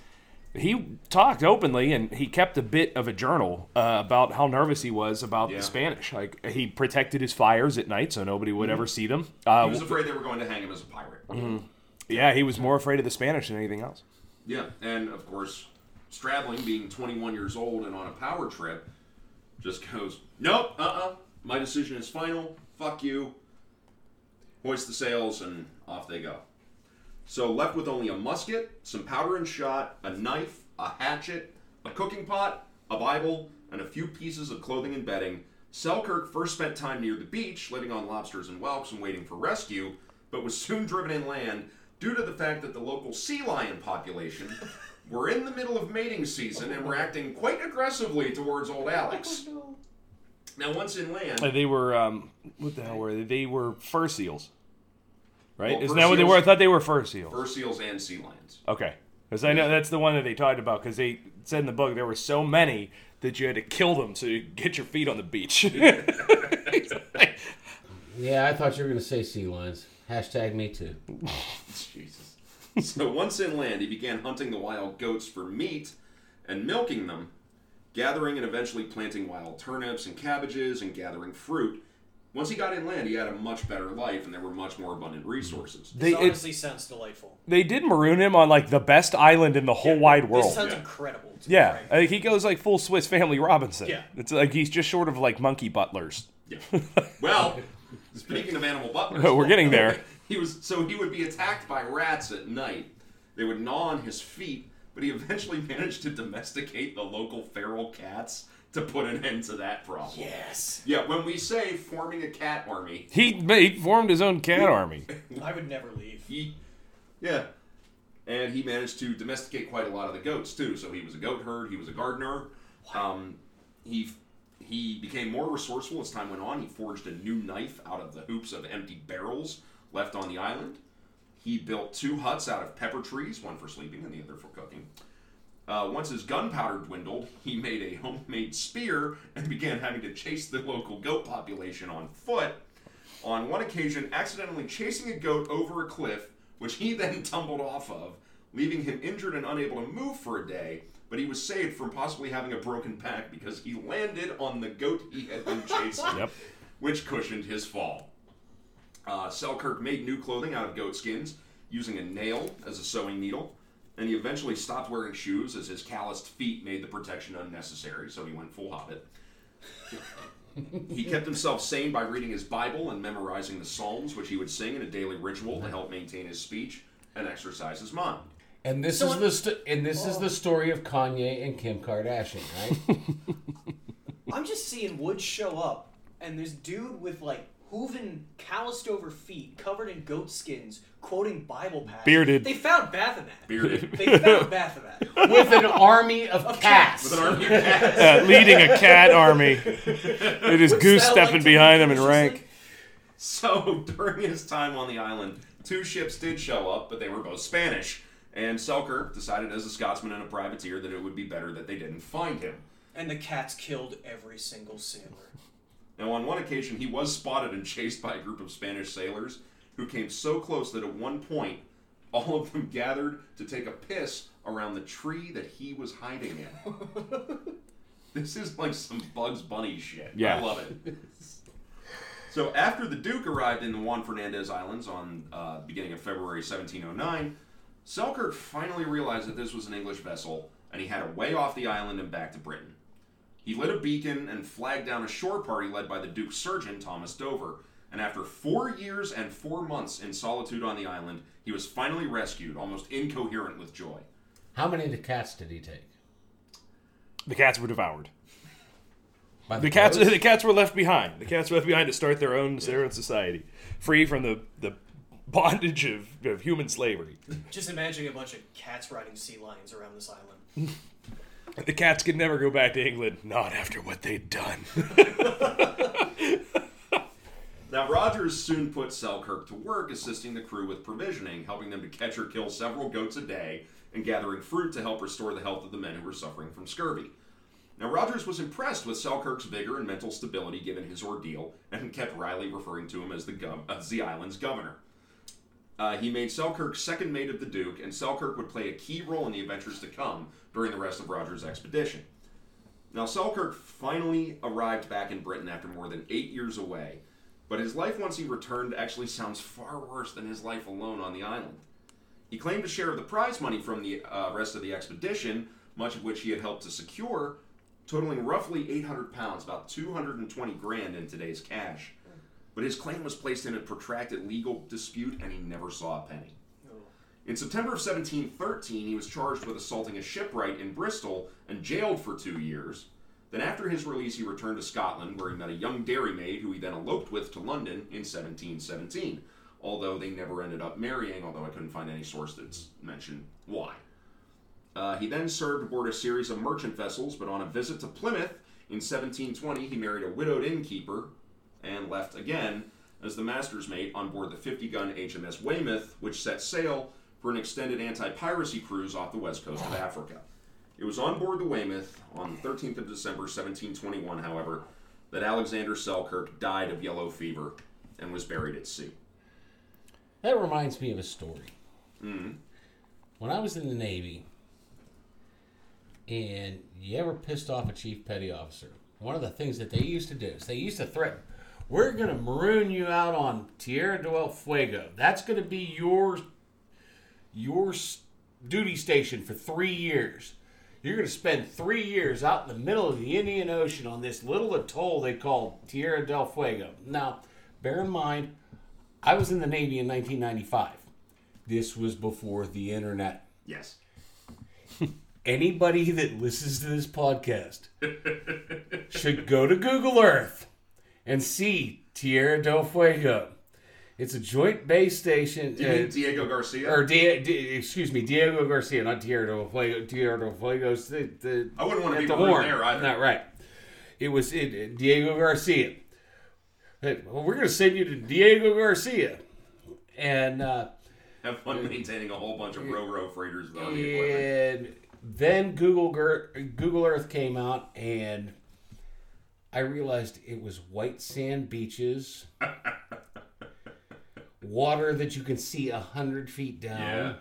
He talked openly, and he kept a bit of a journal uh, about how nervous he was about Yeah. the Spanish. Like he protected his fires at night, so nobody would ever see them. Uh, He was afraid they were going to hang him as a pirate. yeah, he was more afraid of the Spanish than anything else. Yeah, and of course, Stradling, being 21 years old and on a power trip, just goes, Nope, uh uh My decision is final. Fuck you. Hoist the sails, and off they go. So, left with only a musket, some powder and shot, a knife, a hatchet, a cooking pot, a Bible, and a few pieces of clothing and bedding, Selkirk first spent time near the beach, living on lobsters and whelks and waiting for rescue, but was soon driven inland due to the fact that the local sea lion population were in the middle of mating season and were acting quite aggressively towards old Alex. Now, once inland, Uh, They were um, what the hell were they? They were fur seals, right? Well, Isn't that what they were? I thought they were fur seals. fur seals and sea lions. Okay, because I know that's the one that they talked about. Because they said in the book there were so many that you had to kill them so you could get your feet on the beach. Yeah, I thought you were going to say sea lions. Hashtag me too. Jesus. so once inland, he began hunting the wild goats for meat and milking them, gathering and eventually planting wild turnips and cabbages and gathering fruit. Once he got inland, he had a much better life and there were much more abundant resources. they This it, honestly sounds delightful. they did maroon him on like the best island in the whole wide This world. sounds Yeah. incredible. to be Yeah, frank. uh, he goes like full Swiss Family Robinson. Yeah. it's like he's just short of like monkey butlers. Yeah. Well, speaking of animal butlers, We're getting there. He was so he would be attacked by rats at night. They would gnaw on his feet, but he eventually managed to domesticate the local feral cats to put an end to that problem. Yes. Yeah, when we say forming a cat army, He he formed his own cat army. I would never leave. he, yeah, and he managed to domesticate quite a lot of the goats too. So he was a goat herd. He was a gardener. Um, he he became more resourceful as time went on. He forged a new knife out of the hoops of empty barrels left on the island. He built two huts out of pepper trees, one for sleeping and the other for cooking. Uh, once his gunpowder dwindled, he made a homemade spear and began having to chase the local goat population on foot. On one occasion, accidentally chasing a goat over a cliff, which he then tumbled off of, leaving him injured and unable to move for a day. But he was saved from possibly having a broken back because he landed on the goat he had been chasing, Yep. which cushioned his fall. Uh, Selkirk made new clothing out of goat skins using a nail as a sewing needle, and he eventually stopped wearing shoes as his calloused feet made the protection unnecessary, so he went full hobbit. he kept himself sane by reading his Bible and memorizing the Psalms, which he would sing in a daily ritual to help maintain his speech and exercise his mind. And this So is on- the st- and this is the oh. story of Kanye and Kim Kardashian, right? I'm just seeing Woodes show up, and this dude with like hooven, calloused over feet, covered in goat skins, quoting Bible passages. Bearded. They found Baphomet. Bearded. They found Baphomet. With an army of, Of cats. With an army of cats. Uh, leading a cat army. It is What's Goose stepping like behind them in viciously? rank. So during his time on the island, two ships did show up, but they were both Spanish. And Selkirk decided, as a Scotsman and a privateer, that it would be better that they didn't find him. And the cats killed every single sailor. Now, on one occasion, he was spotted and chased by a group of Spanish sailors who came so close that at one point, all of them gathered to take a piss around the tree that he was hiding in. this is like some Bugs Bunny shit. Yeah. I love it. So after the Duke arrived in the Juan Fernandez Islands on uh, beginning of February 1709, Selkirk finally realized that this was an English vessel, and he had to way off the island and back to Britain. He lit a beacon and flagged down a shore party led by the Duke's surgeon, Thomas Dover. And after four years and four months in solitude on the island, he was finally rescued, almost incoherent with joy. How many of the cats did he take? The cats were devoured. By The cats, the cats were left behind. The cats were left behind to start their own, their own society, free from the, the bondage of, of human slavery. Just imagining a bunch of cats riding sea lions around this island. The cats could never go back to England, not after what they'd done. Now, Rogers soon put Selkirk to work assisting the crew with provisioning, helping them to catch or kill several goats a day, and gathering fruit to help restore the health of the men who were suffering from scurvy. Now, Rogers was impressed with Selkirk's vigor and mental stability given his ordeal, and kept Riley referring to him as the, gov- as the island's governor. Uh, he made Selkirk second mate of the Duke, and Selkirk would play a key role in the adventures to come during the rest of Rogers' expedition. Now, Selkirk finally arrived back in Britain after more than eight years away, but his life once he returned actually sounds far worse than his life alone on the island. He claimed a share of the prize money from the uh, rest of the expedition, much of which he had helped to secure, totaling roughly 800 pounds, about 220 grand in today's cash. But his claim was placed in a protracted legal dispute, and he never saw a penny. In September of 1713, he was charged with assaulting a shipwright in Bristol and jailed for two years. Then, after his release, he returned to Scotland, where he met a young dairymaid who he then eloped with to London in 1717. Although they never ended up marrying, although I couldn't find any source that's mentioned why. Uh, he then served aboard a series of merchant vessels, but on a visit to Plymouth in 1720, he married a widowed innkeeper and left again as the master's mate on board the 50 gun HMS Weymouth, which set sail for an extended anti piracy cruise off the west coast of Africa. It was on board the Weymouth on the 13th of December 1721, however, that Alexander Selkirk died of yellow fever and was buried at sea. That reminds me of a story. Mm-hmm. When I was in the Navy, and you ever pissed off a chief petty officer, one of the things that they used to do is they used to threaten, "We're going to maroon you out on Tierra del Fuego. That's going to be your your duty station for three years. You're going to spend three years out in the middle of the Indian Ocean on this little atoll they call Tierra del Fuego." Now, bear in mind, I was in the Navy in 1995. This was before the internet. Yes. Anybody that listens to this podcast should go to Google Earth and see Tierra del Fuego. It's a joint base station. Do you mean uh, Diego Garcia? or Di- Di- excuse me, Diego Garcia, not Tierra del Fuego. Diego Fuego's the, the I wouldn't want to be the horn. there either. Not right. It was it, Diego Garcia. Well, we're going to send you to Diego Garcia, and uh, Have fun maintaining a whole bunch of ro-ro freighters with all the equipment. and then Google Google Earth came out, and I realized it was white sand beaches, water that you can see a hundred feet down, Yeah.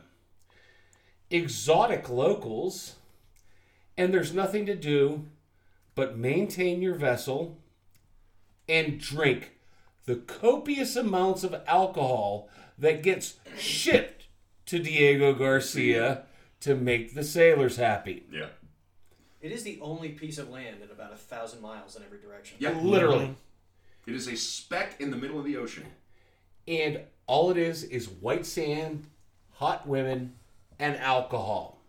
exotic locals, and there's nothing to do but maintain your vessel and drink the copious amounts of alcohol that gets shipped to Diego Garcia to make the sailors happy. Yeah. It is the only piece of land in about a thousand miles in every direction. Yeah. Literally. Mm-hmm. It is a speck in the middle of the ocean. And all it is is white sand, hot women, and alcohol.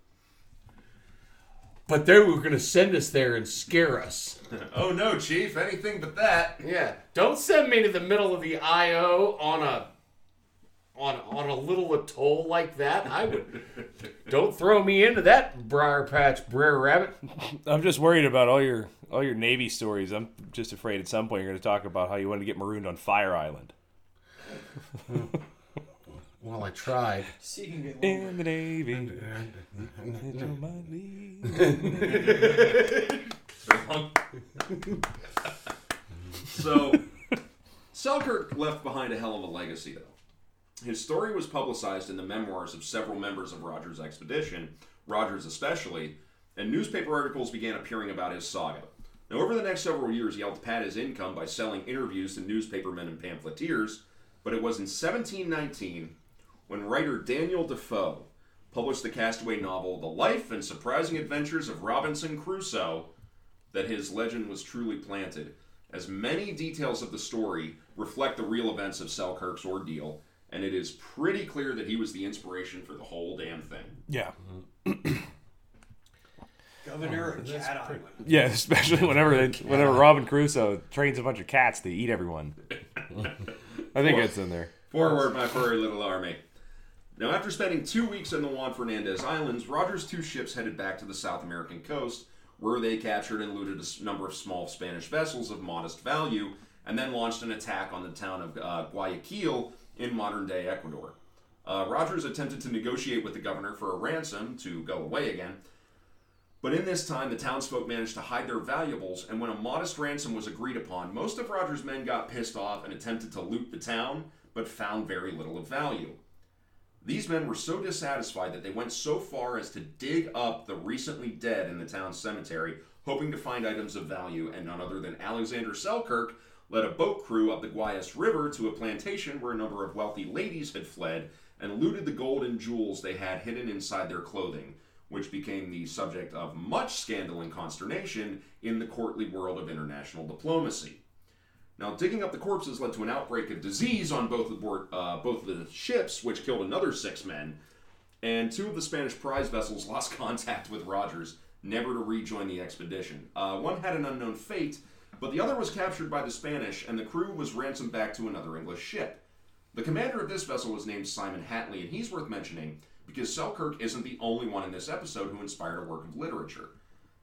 But they were going to send us there and scare us. oh no, Chief! Anything but that. Yeah. Don't send me to the middle of the IO on a on on a little atoll like that. I would don't throw me into that briar patch, Brer Rabbit. I'm just worried about all your all your Navy stories. I'm just afraid at some point you're going to talk about how you wanted to get marooned on Fire Island. Well, I tried. Seeking it longer. In the Navy. So, Selkirk left behind a hell of a legacy, though. His story was publicized in the memoirs of several members of Rogers' expedition, Rogers especially, and newspaper articles began appearing about his saga. Now, over the next several years, he helped pad his income by selling interviews to newspapermen and pamphleteers, but it was in 1719 when writer Daniel Defoe published the castaway novel The Life and Surprising Adventures of Robinson Crusoe that his legend was truly planted, as many details of the story reflect the real events of Selkirk's ordeal, and it is pretty clear that he was the inspiration for the whole damn thing. Yeah. Governor of Cat Island. Yeah, especially whenever they, whenever Robin Crusoe trains a bunch of cats to eat everyone. I think it's in there. Forward, my furry little army. Now, after spending two weeks in the Juan Fernandez Islands, Rogers' two ships headed back to the South American coast, where they captured and looted a number of small Spanish vessels of modest value, and then launched an attack on the town of uh, Guayaquil in modern day Ecuador. Uh, Rogers attempted to negotiate with the governor for a ransom to go away again, but in this time, the townsfolk managed to hide their valuables, and when a modest ransom was agreed upon, most of Rogers' men got pissed off and attempted to loot the town, but found very little of value. These men were so dissatisfied that they went so far as to dig up the recently dead in the town cemetery, hoping to find items of value, and none other than Alexander Selkirk led a boat crew up the Guayas River to a plantation where a number of wealthy ladies had fled and looted the gold and jewels they had hidden inside their clothing, which became the subject of much scandal and consternation in the courtly world of international diplomacy. Now, digging up the corpses led to an outbreak of disease on both the uh, both of the ships, which killed another six men. And two of the Spanish prize vessels lost contact with Rogers, never to rejoin the expedition. Uh, one had an unknown fate, but the other was captured by the Spanish, and the crew was ransomed back to another English ship. The commander of this vessel was named Simon Hatley, and he's worth mentioning because Selkirk isn't the only one in this episode who inspired a work of literature.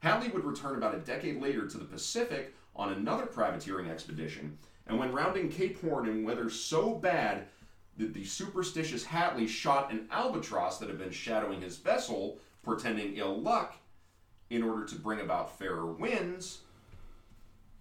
Hatley would return about a decade later to the Pacific on another privateering expedition, and when rounding Cape Horn in weather so bad that the superstitious Hatley shot an albatross that had been shadowing his vessel, portending ill luck, in order to bring about fairer winds.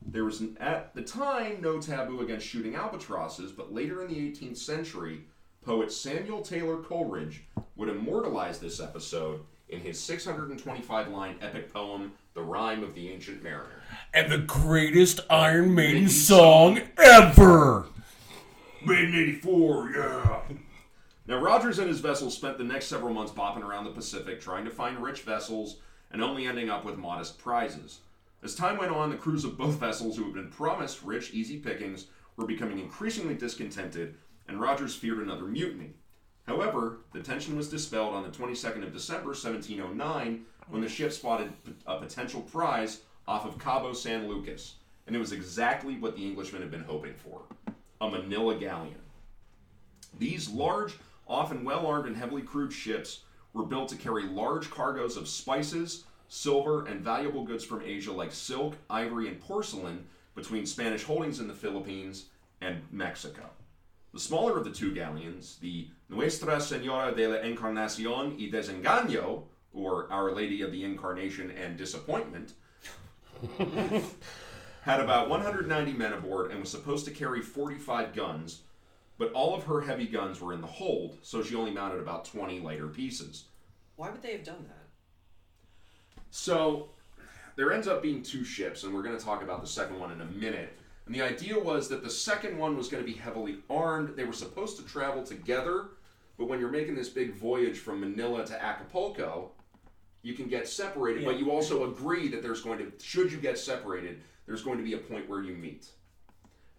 There was, at the time, no taboo against shooting albatrosses, but later in the 18th century, poet Samuel Taylor Coleridge would immortalize this episode in his 625 line epic poem, The Rime of the Ancient Mariner. And the greatest Iron Maiden song ever. Made in 84, yeah. Now, Rogers and his vessels spent the next several months bopping around the Pacific trying to find rich vessels and only ending up with modest prizes. As time went on, the crews of both vessels, who had been promised rich, easy pickings, were becoming increasingly discontented, and Rogers feared another mutiny. However, the tension was dispelled on the 22nd of December, 1709, when the ship spotted a potential prize off of Cabo San Lucas, and it was exactly what the Englishmen had been hoping for a Manila galleon. These large, often well armed and heavily crewed ships were built to carry large cargoes of spices, silver, and valuable goods from Asia like silk, ivory, and porcelain between Spanish holdings in the Philippines and Mexico. The smaller of the two galleons, the Nuestra Señora de la Encarnación y Desengaño, or Our Lady of the Incarnation and Disappointment, had about 190 men aboard and was supposed to carry 45 guns, but all of her heavy guns were in the hold, so she only mounted about 20 lighter pieces. Why would they have done that? So there ends up being two ships, and we're going to talk about the second one in a minute. And the idea was that the second one was going to be heavily armed. They were supposed to travel together, but when you're making this big voyage from Manila to Acapulco, you can get separated, but you also agree that there's going to, should you get separated, there's going to be a point where you meet.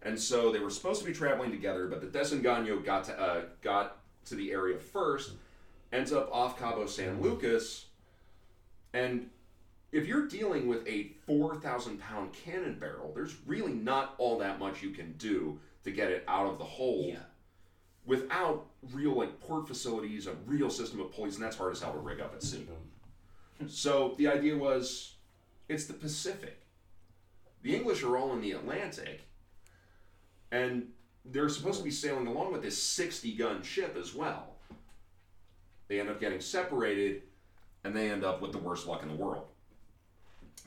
And so they were supposed to be traveling together, but the Desengaño got to uh, got to the area first, ends up off Cabo San Lucas, and if you're dealing with a 4,000 pound cannon barrel, there's really not all that much you can do to get it out of the hold Yeah. without real like port facilities, a real system of pulleys, and that's hard as hell to rig up at sea. So the idea was it's the Pacific. The English are all in the Atlantic, and they're supposed to be sailing along with this 60 gun ship as well. They end up getting separated, and they end up with the worst luck in the world.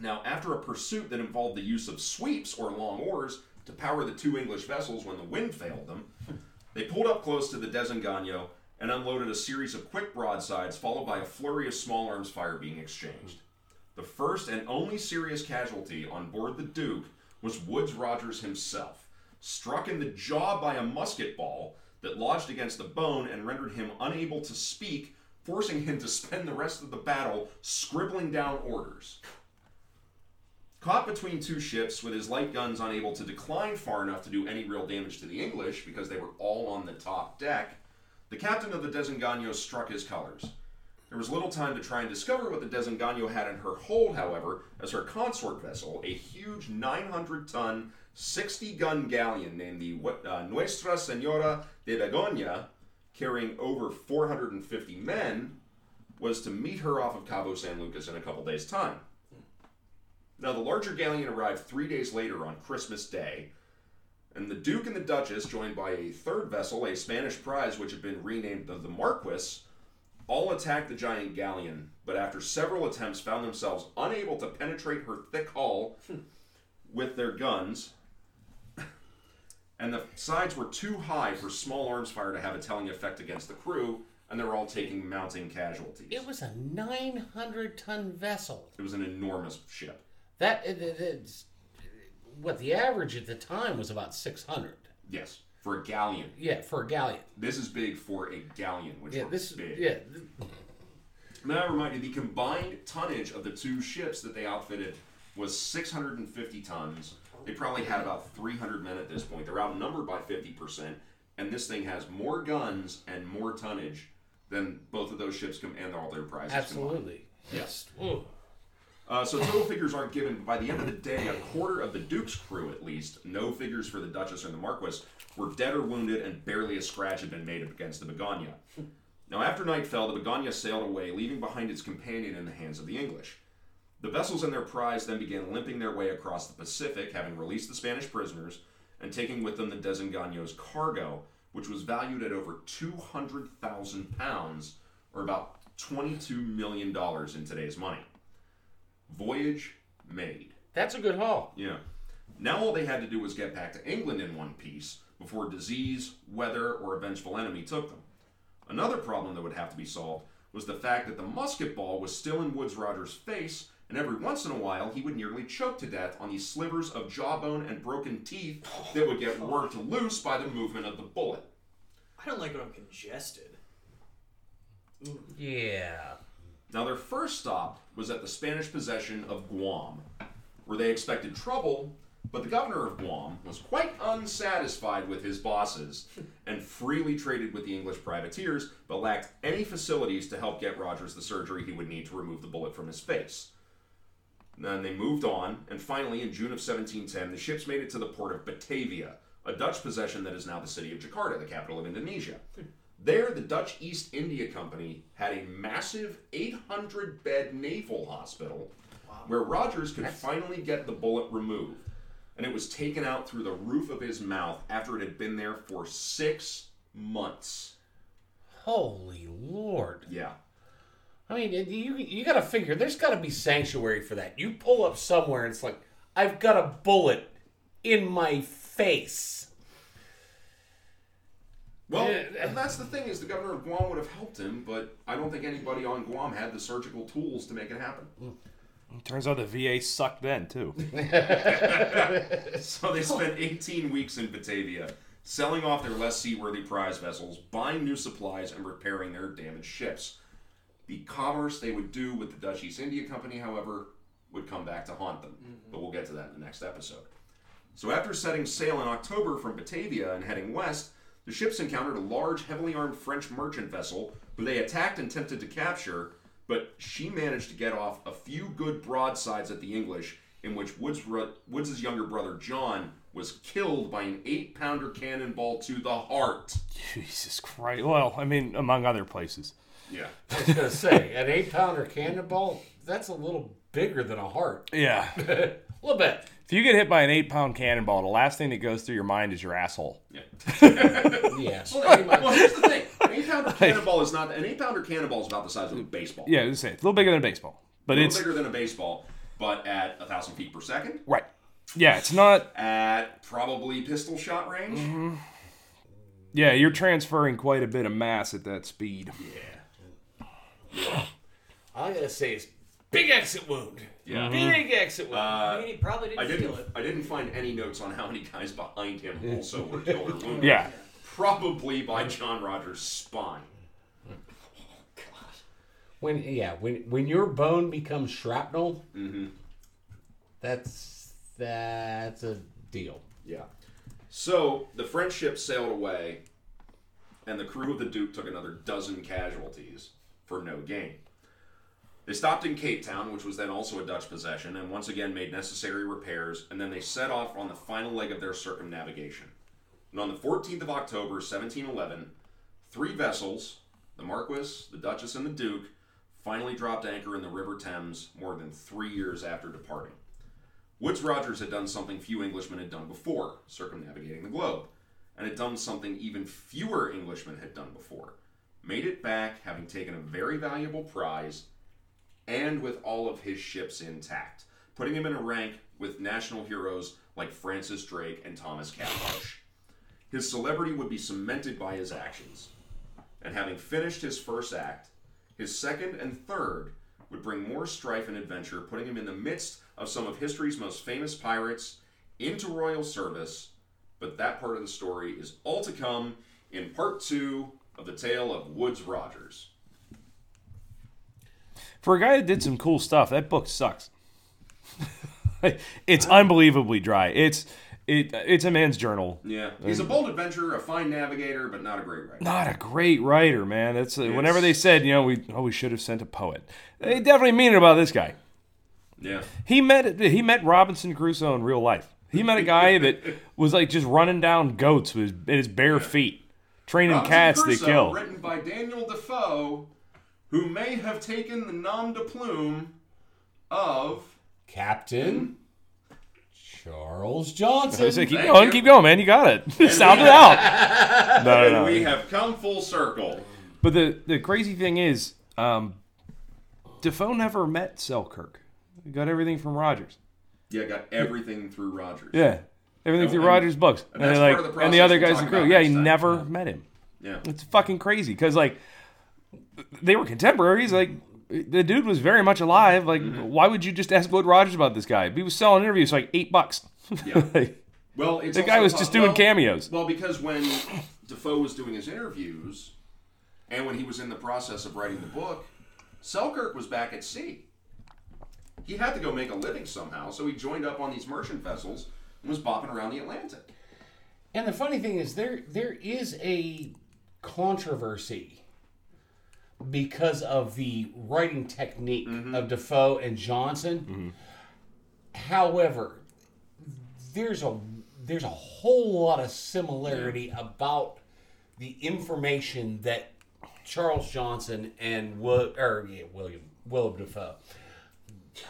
Now, after a pursuit that involved the use of sweeps or long oars to power the two English vessels when the wind failed them, they pulled up close to the Desengaño and unloaded a series of quick broadsides, followed by a flurry of small arms fire being exchanged. The first and only serious casualty on board the Duke was Woodes Rogers himself, struck in the jaw by a musket ball that lodged against the bone and rendered him unable to speak, forcing him to spend the rest of the battle scribbling down orders. Caught between two ships with his light guns unable to decline far enough to do any real damage to the English because they were all on the top deck, the captain of the Desengaño struck his colors. There was little time to try and discover what the Desengaño had in her hold, however, as her consort vessel, a huge 900 ton, 60 gun galleon named the uh, Nuestra Senora de Begoña, carrying over 450 men, was to meet her off of Cabo San Lucas in a couple days' time. Now, the larger galleon arrived three days later on Christmas Day, and the Duke and the Duchess, joined by a third vessel, a Spanish prize which had been renamed the, the Marquis, all attacked the giant galleon, but after several attempts found themselves unable to penetrate her thick hull hmm. with their guns, and the sides were too high for small arms fire to have a telling effect against the crew, and they were all taking mounting casualties. It was a 900 ton vessel. It was an enormous ship. That it, it- it's what the average at the time was about 600. Yes, for a galleon. Yeah, for a galleon. This is big for a galleon, which Yeah, this big. yeah. May I remind you, the combined tonnage of the two ships that they outfitted was 650 tons. They probably had about 300 men at this point. They're outnumbered by 50%, and this thing has more guns and more tonnage than both of those ships com- and all their prizes combined. Absolutely. Yes. Ooh. Uh, so total figures aren't given. but By the end of the day, a quarter of the Duke's crew, at least, no figures for the Duchess or the Marquis, were dead or wounded, and barely a scratch had been made against the Begoña. Now, after night fell, the Begoña sailed away, leaving behind its companion in the hands of the English. The vessels and their prize then began limping their way across the Pacific, having released the Spanish prisoners and taking with them the Desengaño's cargo, which was valued at over 200,000 pounds, or about $22 million in today's money. Voyage made. That's a good haul. Yeah. Now all they had to do was get back to England in one piece before disease, weather, or a vengeful enemy took them. Another problem that would have to be solved was the fact that the musket ball was still in Woodes Rogers' face, and every once in a while he would nearly choke to death on these slivers of jawbone and broken teeth that would get worked loose by the movement of the bullet. I don't like when I'm congested. Yeah. Now, their first stop was at the Spanish possession of Guam, where they expected trouble, but the governor of Guam was quite unsatisfied with his bosses and freely traded with the English privateers, but lacked any facilities to help get Rogers the surgery he would need to remove the bullet from his face. Then they moved on, and finally, in June of 1710, the ships made it to the port of Batavia, a Dutch possession that is now the city of Jakarta, the capital of Indonesia. There, the Dutch East India Company had a massive 800 bed naval hospital where Rogers could finally get the bullet removed. And it was taken out through the roof of his mouth after it had been there for six months. Holy Lord. Yeah. I mean, you you got to figure there's got to be sanctuary for that. You pull up somewhere and it's like, I've got a bullet in my face. Well, Yeah. and that's the thing is the governor of Guam would have helped him, but I don't think anybody on Guam had the surgical tools to make it happen. Hmm. Turns out the VA sucked then too. So they spent 18 weeks in Batavia, selling off their less seaworthy prize vessels, buying new supplies, and repairing their damaged ships. The commerce they would do with the Dutch East India Company, however, would come back to haunt them. Mm-hmm. But we'll get to that in the next episode. So after setting sail in October from Batavia and heading west, the ships encountered a large, heavily armed French merchant vessel who they attacked and attempted to capture, but she managed to get off a few good broadsides at the English, in which Woodes, Woodes' younger brother John was killed by an eight-pounder cannonball to the heart. Jesus Christ. Well, I mean, among other places. Yeah. I was gonna say, an eight pounder cannonball, that's a little bigger than a heart. Yeah. a little bit. if you get hit by an eight pound cannonball, the last thing that goes through your mind is your asshole. Yeah. Yes. well, here's the thing: an eight-pounder cannonball is not an eight-pounder cannonball is about the size of a baseball. Yeah, it's a little bigger than a baseball, but a little it's bigger than a baseball, but at a thousand feet per second, right. Yeah, it's not. at probably pistol shot range. Mm-hmm. Yeah, you're transferring quite a bit of mass at that speed. Yeah. All I gotta say is big exit wound. Yeah. Big exit wound. I mean, he probably didn't, I didn't. feel it. I didn't find any notes on how many guys behind him also were killed or wounded. Yeah. Probably by John Rogers' spine. when yeah, when when your bone becomes shrapnel, Mm-hmm. that's that's a deal. Yeah. So the French ship sailed away, and the crew of the Duke took another dozen casualties for no gain. They stopped in Cape Town, which was then also a Dutch possession, and once again made necessary repairs, and then they set off on the final leg of their circumnavigation. And on the 14th of October, 1711, three vessels, the Marquis, the Duchess, and the Duke, finally dropped anchor in the River Thames more than three years after departing. Woodes Rogers had done something few Englishmen had done before, circumnavigating the globe, and had done something even fewer Englishmen had done before. Made it back, having taken a very valuable prize, and with all of his ships intact, putting him in a rank with national heroes like Francis Drake and Thomas Cavendish. His celebrity would be cemented by his actions, and having finished his first act, his second and third would bring more strife and adventure, putting him in the midst of some of history's most famous pirates into royal service. But that part of the story is all to come in part two of the tale of Woodes Rogers. For a guy that did some cool stuff, that book sucks. it's unbelievably dry. It's it it's a man's journal. Yeah, he's a bold adventurer, a fine navigator, but not a great writer. Not a great writer, man. That's uh, whenever they said, you know, we oh we should have sent a poet. They definitely mean it about this guy. Yeah, He met he met Robinson Crusoe in real life. He met a guy that was like just running down goats with his, his bare feet, training Robinson cats Crusoe, to kill. written by Daniel Defoe, who may have taken the nom de plume of Captain Charles I Johnson. said, keep Thank going, you. keep going, man. You got it. Sound it out. No, no, and no. we have come full circle. But the the crazy thing is, um, Defoe never met Selkirk. He got everything from Rogers. Yeah, got everything through Rogers. Yeah, everything And- through and- Rogers' books, and and, that's then, part like, of the and the process other we'll guys talk in the crew. about Yeah, he next time. never met him. Yeah. It's fucking crazy because like they were contemporaries. Like the dude was very much alive. Like Mm-hmm. why would you just ask Wood Rogers about this guy? He was selling interviews for like eight bucks. Yeah. Like, Well, it's the guy was po- just doing well- cameos. Well, because when Defoe was doing his interviews, and when he was in the process of writing the book, Selkirk was back at sea. He had to go make a living somehow, so he joined up on these merchant vessels and was bopping around the Atlantic. And the funny thing is, there there is a controversy because of the writing technique mm-hmm. of Defoe and Johnson. Mm-hmm. However, there's a there's a whole lot of similarity about the information that Charles Johnson and Will, or yeah, William Willem Dafoe.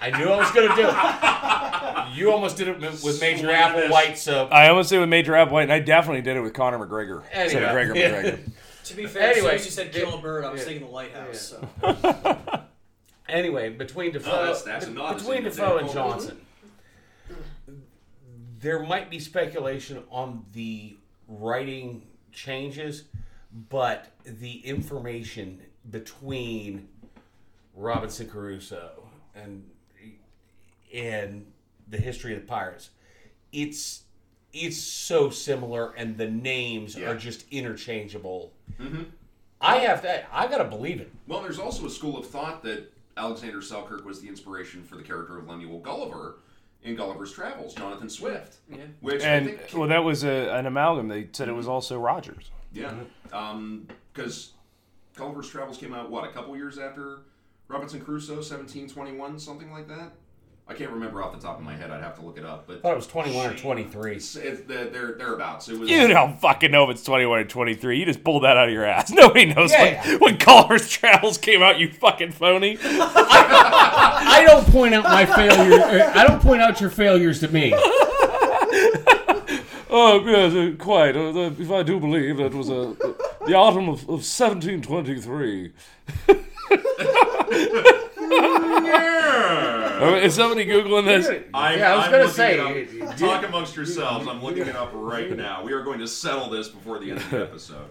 I knew I was going to do it. You almost did it with Major Applewhite, so I almost did it with Major Applewhite, and I definitely did it with Conor McGregor. Said Anyway. McGregor, Yeah. McGregor. To be fair, Anyway, as soon as you said kill a bird, I was yeah. thinking the lighthouse. So. anyway, between Defoe, that's- that's a nod to between Defoe and Dale. Johnson, there might be speculation on the writing changes, but the information between Robinson Crusoe and and the history of the pirates, it's it's so similar, and the names Yeah. are just interchangeable. Mm-hmm. I have to. I gotta believe it. Well, there's also a school of thought that Alexander Selkirk was the inspiration for the character of Lemuel Gulliver in Gulliver's Travels, Jonathan Swift. Yeah. Which I And think, well, that was a, an amalgam. They said it was mm-hmm. also Rogers. yeah, mm-hmm. um, because Gulliver's Travels came out what a couple years after Robinson Crusoe, 1721, something like that. I can't remember off the top of my head. I'd have to look it up, but I thought it was twenty one or twenty three. it's, it's, they're, they're thereabouts. It was. You don't fucking know if it's 21 or 23. You just pulled that out of your ass. Nobody knows Yeah. when, when Gulliver's Travels came out, you fucking phony. I don't point out my failure. I don't point out your failures to me. Oh, yes, uh, quite. Uh, if I do believe that was uh, the autumn of, of 1723. Uh, is somebody Googling this? I'm, Yeah, I was I'm gonna looking say, it up. talk amongst yourselves. I'm looking it up right now. We are going to settle this before the end of the episode.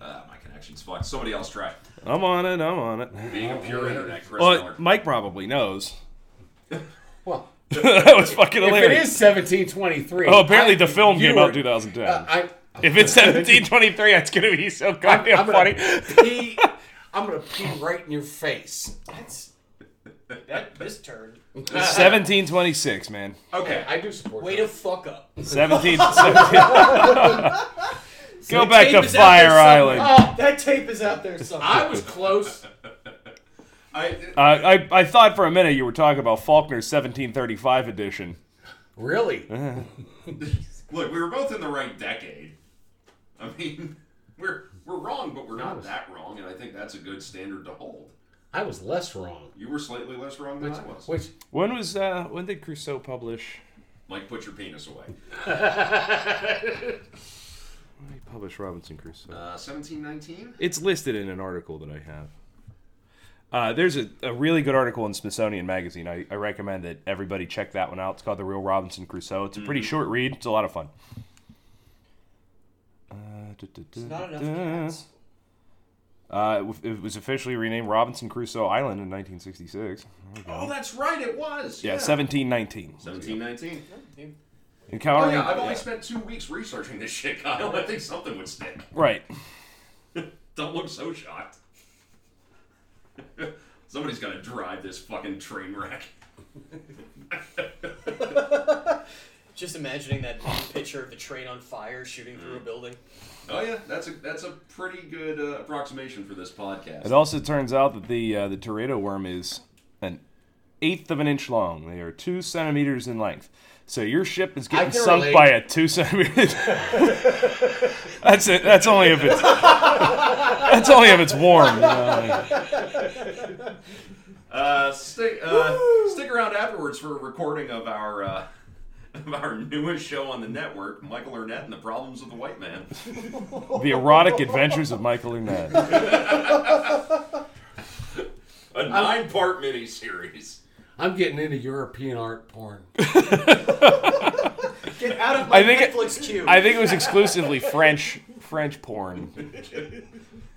Uh, my connection's fucked. Somebody else try. I'm on it, I'm on it. Being a pure internet, Chris Well, Miller. Mike probably knows. Well, that was fucking if it hilarious. is seventeen twenty three. oh, apparently the film came out in 2010. I, if it's 1723, that's going to be so goddamn I'm funny. gonna pee. I'm gonna pee right in your face. That's that this turned. 1726, man. okay, I do support. Way that. to fuck up. 17, 17 Go The back tape to is out Fire there somewhere. Island. Oh, That tape is out there somewhere. I was close. I, Uh, I, I thought for a minute you were talking about Faulkner's 1735 edition. Really? look, we were both in the right decade. I mean, we're we're wrong, but we're not that wrong, and I think that's a good standard to hold. I was less wrong. You were slightly less wrong than I was. Which When was uh, when did Crusoe publish? Mike, put your penis away. When did he publish Robinson Crusoe? Uh, 1719. It's listed in an article that I have. Uh, there's a, a really good article in Smithsonian Magazine. I, I recommend that everybody check that one out. It's called The Real Robinson Crusoe. It's a pretty short read. It's a lot of fun. Uh, duh, duh, duh, Not enough duh. cats. Uh, it it was officially renamed Robinson Crusoe Island in 1966. There we go. Oh, that's right, it was. yeah, 1719. 1719. Dude, Oh Encountering. yeah, I've only spent two weeks researching this shit, Kyle. I think something would stick. Right. Don't look so shocked. Somebody's gonna drive this fucking train wreck. Just imagining that picture of the train on fire shooting through a building. Oh yeah, that's a that's a pretty good uh, approximation for this podcast. It also turns out that the uh, the Teredo worm is an eighth of an inch long. They are two centimeters in length. So your ship is getting sunk relate. by a two centimeter. that's it. That's only if it's. That's only if it's warm. you know. Uh, stick uh, stick around afterwards for a recording of our uh, of our newest show on the network, Michael Arnett and the Problems of the White Man. The erotic adventures of Michael Arnett. A nine part miniseries. I'm getting into European art porn. Get out of my I think it- Netflix queue. I think it was exclusively French French porn.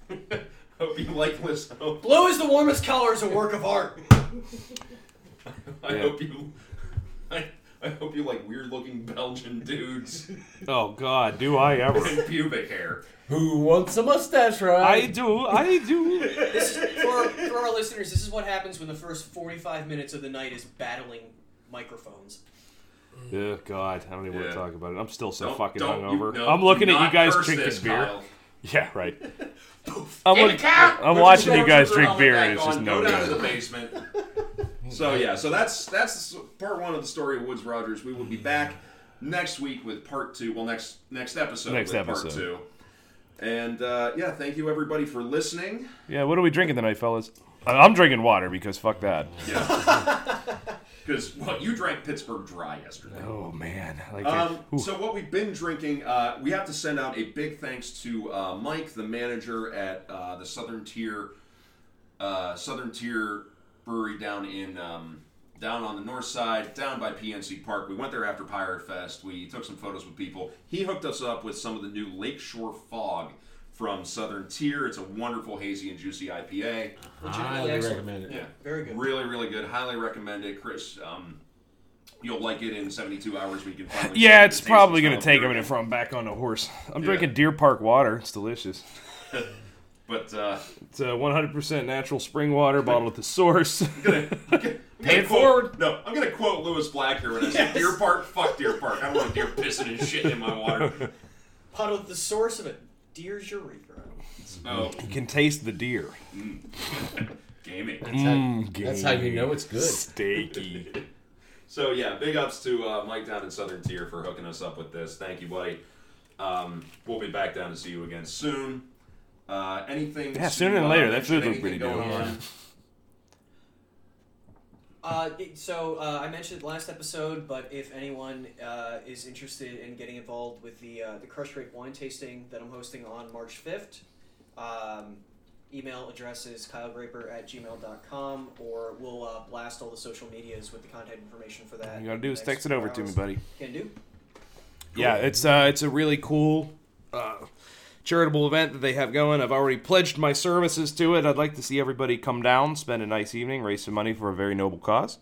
I hope you like this. Hope, Blue is the warmest color is a work of art. I Yeah. hope you. I, I hope you like weird looking Belgian dudes Oh God, do I ever? and pubic hair. Who wants a mustache ride? I do. I do. This is, for, for our listeners, this is what happens when the first 45 minutes of the night is battling microphones. Oh God, I don't even want Yeah. to talk about it. I'm still so Don't- fucking don't- hungover. you- no, I'm looking at you not guys curse drinking this, beer. Kyle. Yeah, right. I'm, look! I'm watching you guys drink beer, and it's just on, no Go down to good. the basement. So yeah, so that's that's part one of the story of Woodes Rogers. We will be back next week with part two. Well, next next episode Next with part two. And uh, yeah, thank you everybody for listening. Yeah, what are we drinking tonight, fellas? I'm drinking water because fuck that. Yeah. Because well, you drank Pittsburgh Dry yesterday. Oh man, like Um, so what we've been drinking, uh, we have to send out a big thanks to uh, Mike, the manager at uh, the Southern Tier, uh, Southern Tier Brewery down in um, down on the north side, down by PNC Park. We went there after Pirate Fest. We took some photos with people. He hooked us up with some of the new Lakeshore Fog from Southern Tier. It's a wonderful hazy and juicy IPA. Highly excellent. recommend it. Yeah, Very good. Really, really good. Highly recommend it, Chris. Um, you'll like it in 72 hours. We can finally. yeah, it's probably gonna take a smell minute of before I'm back on a horse. I'm Yeah. drinking Deer Park water. It's delicious. beer. But uh, It's uh, 100% natural spring water bottled at the source. I'm gonna, I'm gonna Pay it quote- forward. No, I'm gonna quote Lewis Black here when I say Yes. Deer Park. Fuck Deer Park. I don't want deer pissing and shitting in my water. Puddle, the source of it. Deer's urethra. Oh, you can taste the deer. gaming. That's, how, that's how you know it's good. Steaky. So yeah, big ups to uh, Mike down in Southern Tier for hooking us up with this. Thank you, buddy. Um, we'll be back down to see you again soon. Uh, anything? Yeah, sooner than later. That mention? food looked Anything pretty going dope. on? Uh, it- so uh, I mentioned it last episode, but if anyone uh, is interested in getting involved with the uh, the Crush Rate wine tasting that I'm hosting on March fifth, um, email address is kyledraper at gmail.com or we'll uh, blast all the social medias with the contact information for that. All you gotta do is text it four over to me, buddy. Can do. Yeah, it's uh, it's a really cool uh, charitable event that they have going. I've already pledged my services to it. I'd like to see everybody come down, spend a nice evening, raise some money for a very noble because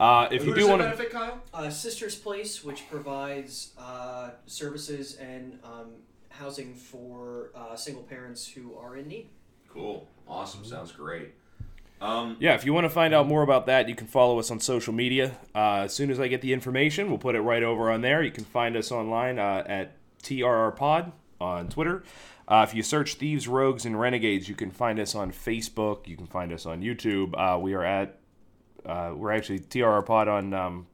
Uh, if Who you do it want to, benefit, Kyle? Uh, Sister's Place, which provides uh, services and um, housing for uh, single parents who are in need. Cool. Awesome. Sounds great. Um, yeah, if you want to find out more about that, you can follow us on social media. Uh, as soon as I get the information, we'll put it right over on there. You can find us online uh, at TRR Pod on Twitter. Uh, if you search Thieves, Rogues, and Renegades, you can find us on Facebook. You can find us on YouTube. Uh, we are at uh, we're actually TRR Pod on um,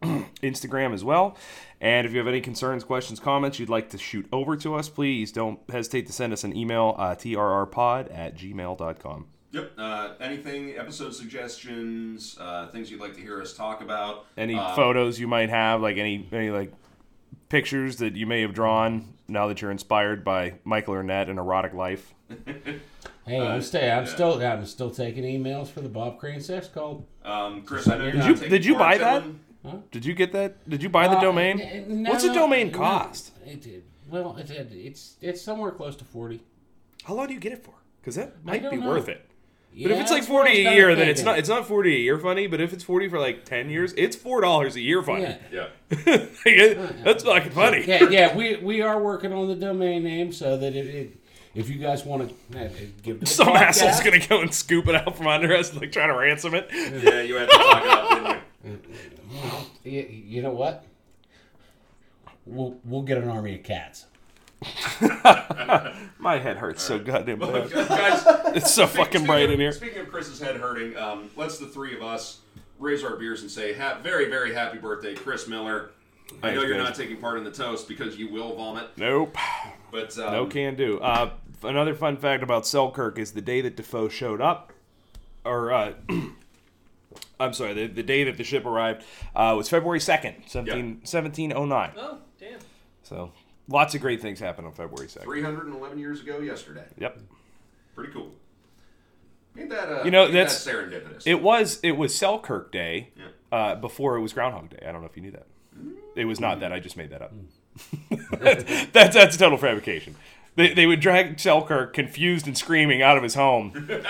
Instagram as well. And if you have any concerns, questions, comments you'd like to shoot over to us, please don't hesitate to send us an email, uh, trrpod at gmail.com. Yep. Uh, anything, episode suggestions, uh, things you'd like to hear us talk about. Any Uh, photos you might have, like any, any like pictures that you may have drawn now that you're inspired by Michael Arnett and Erotic Life. Hey, I'm still, I'm still, I'm still taking emails for the Bob Crane sex cult. Um, Chris, I know you're Did you- did you buy that? gentlemen. Did you get that? Did you buy the Uh, domain? n- no, What's a domain no, cost? It did. Well, it, it, it's it's somewhere close to forty. How long do you get it for? Because that might be know. worth it. But if it's like that's what I was forty a year, then it's not. It's not forty a year funny. But if it's forty for like ten years, it's four dollars a year funny. Yeah. Yeah. That's fucking funny. yeah, yeah, we we are working on the domain name so that it, it if you guys want to uh, give it Some podcast- asshole's gonna go and scoop it out from under us, like trying to ransom it. Yeah, you had to talk it up, didn't you? You, you know what? We'll we'll get an army of cats. My head hurts so goddamn bad. Guys, It's so speak- fucking bright of- in here. Speaking of Chris's head hurting, um, let's the three of us raise our beers and say, ha- very, very happy birthday, Chris Miller. I know you're guys. not taking part in the toast because you will vomit, Nope. but um, No can do. Uh, another fun fact about Selkirk is the day that Defoe showed up, or uh, I'm sorry, the, the day that the ship arrived uh, was February 2nd, 17, 1709. Oh, damn. So lots of great things happened on February 2nd. 311 years ago yesterday. Yep. Pretty cool. Ain't that, uh, You know, ain't that's- that serendipitous? It was it was Selkirk Day Yeah. uh, before it was Groundhog Day. I don't know if you knew that. It was not that. I just made that up. that's that's a total fabrication. They, they would drag Selkirk, confused and screaming, out of his home.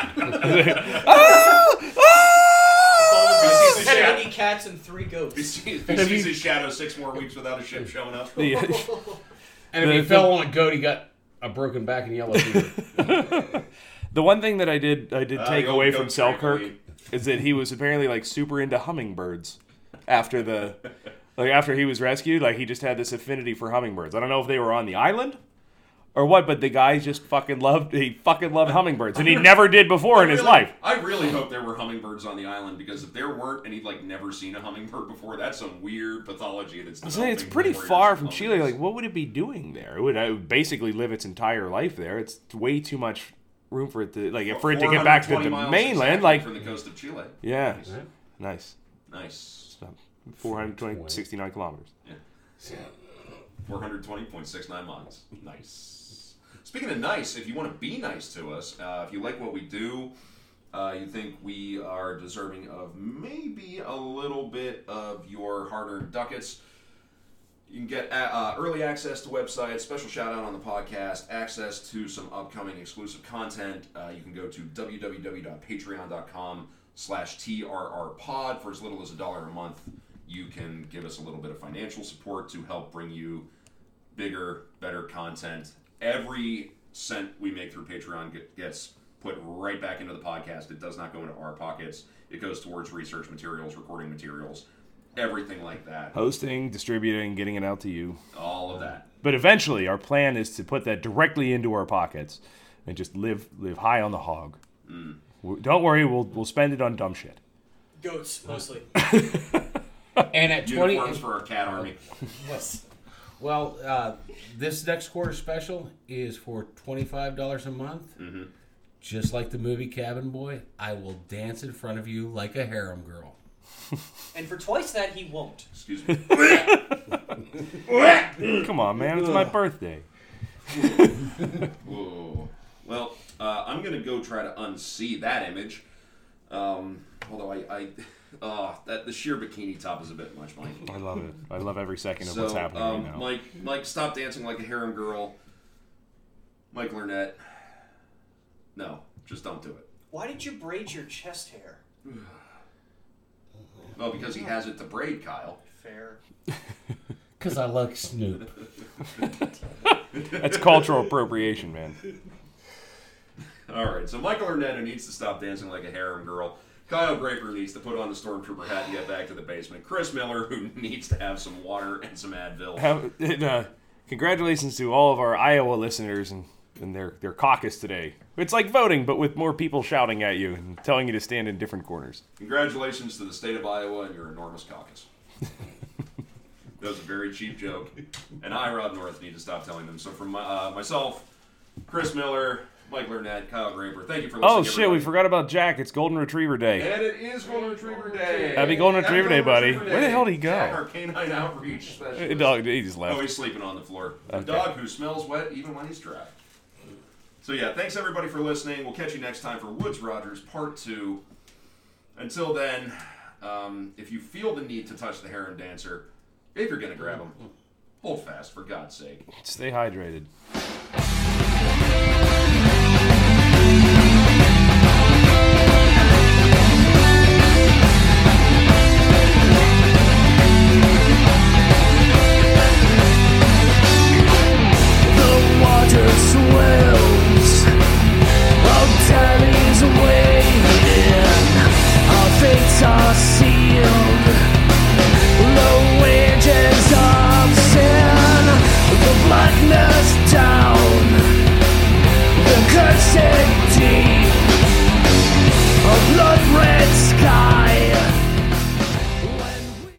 Ah! Ah! He sees his shadow- cats and three he goats. sees, he sees his shadow six more weeks without a ship showing up. The- And if The- he fell on a goat, he got a broken back and yellow fever. The one thing that I did I did Uh, take away from Selkirk trampoline. is that he was apparently like super into hummingbirds after the like after he was rescued. Like he just had this affinity for hummingbirds. I don't know if they were on the island or what? But the guy just fucking loved he fucking loved hummingbirds, and he never did before in his really- life. I really hope there were hummingbirds on the island because if there weren't and he'd like never seen a hummingbird before, that's some weird pathology that's. Saying it's pretty far from Chile. Like, what would it be doing there? It would, it would basically live its entire life there. It's way too much room for it to like for it to get back to the mainland. Like, from the coast of Chile. yeah, Nice. nice. Nice. 420, 69 kilometers. 420.69 miles. Nice. Speaking of nice, if you want to be nice to us, uh, if you like what we do, uh, you think we are deserving of maybe a little bit of your hard-earned ducats, you can get uh, uh, early access to websites, special shout out on the podcast, access to some upcoming exclusive content. Uh, you can go to www.patreon.com slash trrpod for as little as a dollar a month. You can give us a little bit of financial support to help bring you bigger, better content. Every cent we make through Patreon gets put right back into the podcast. It does not go into our pockets. It goes towards research materials, recording materials, everything like that. Hosting, distributing, getting it out to you. All of that. But eventually, our plan is to put that directly into our pockets and just live live high on the hog. Mm. W- Don't worry, we'll we'll spend it on dumb shit. Goats mostly. And at twenty, Uniforms for our cat army. yes. Well, uh, this next quarter special is for twenty five dollars a month. Mm-hmm. Just like the movie Cabin Boy, I will dance in front of you like a harem girl. And for twice that, he won't. Excuse me. Come on, man, it's my birthday. Whoa. Well, uh, I'm gonna go try to unsee that image. Um, although I, I uh, that the sheer bikini top is a bit much, Mike. I love it. I love every second of So, what's happening um, right now. Mike, Mike, stop dancing like a harem girl. Michael Arnett. No, just don't do it. Why did you braid your chest hair? Well, because he has it to braid, Kyle. Fair. Cause I like Snoop. That's cultural appropriation, man. All right, so Michael Arnetta needs to stop dancing like a harem girl. Kyle Draper needs to put on the stormtrooper hat and get back to the basement. Chris Miller, who needs to have some water and some Advil. Have, and, uh, congratulations to all of our Iowa listeners and, and their, their caucus today. It's like voting, but with more people shouting at you and telling you to stand in different corners. Congratulations to the state of Iowa and your enormous caucus. that was a very cheap joke, and I, Rod North, need to stop telling them. So, from my, uh, myself, Chris Miller, Michael Arnett, Kyle Draper, thank you for listening. Oh shit, we forgot about Jack. It's Golden Retriever Day. And it is Golden Retriever Day. Happy Golden Retriever Day, buddy. Retriever Where the hell did he go? Jack, our canine outreach specialist. Dog, he just left. Oh, he's sleeping on the floor. A Okay. dog who smells wet even when he's dry. So yeah, thanks everybody for listening. We'll catch you next time for Woodes Rogers Part Two. Until then, um, if you feel the need to touch the heron dancer, if you're gonna grab him, hold fast for God's sake. Stay hydrated.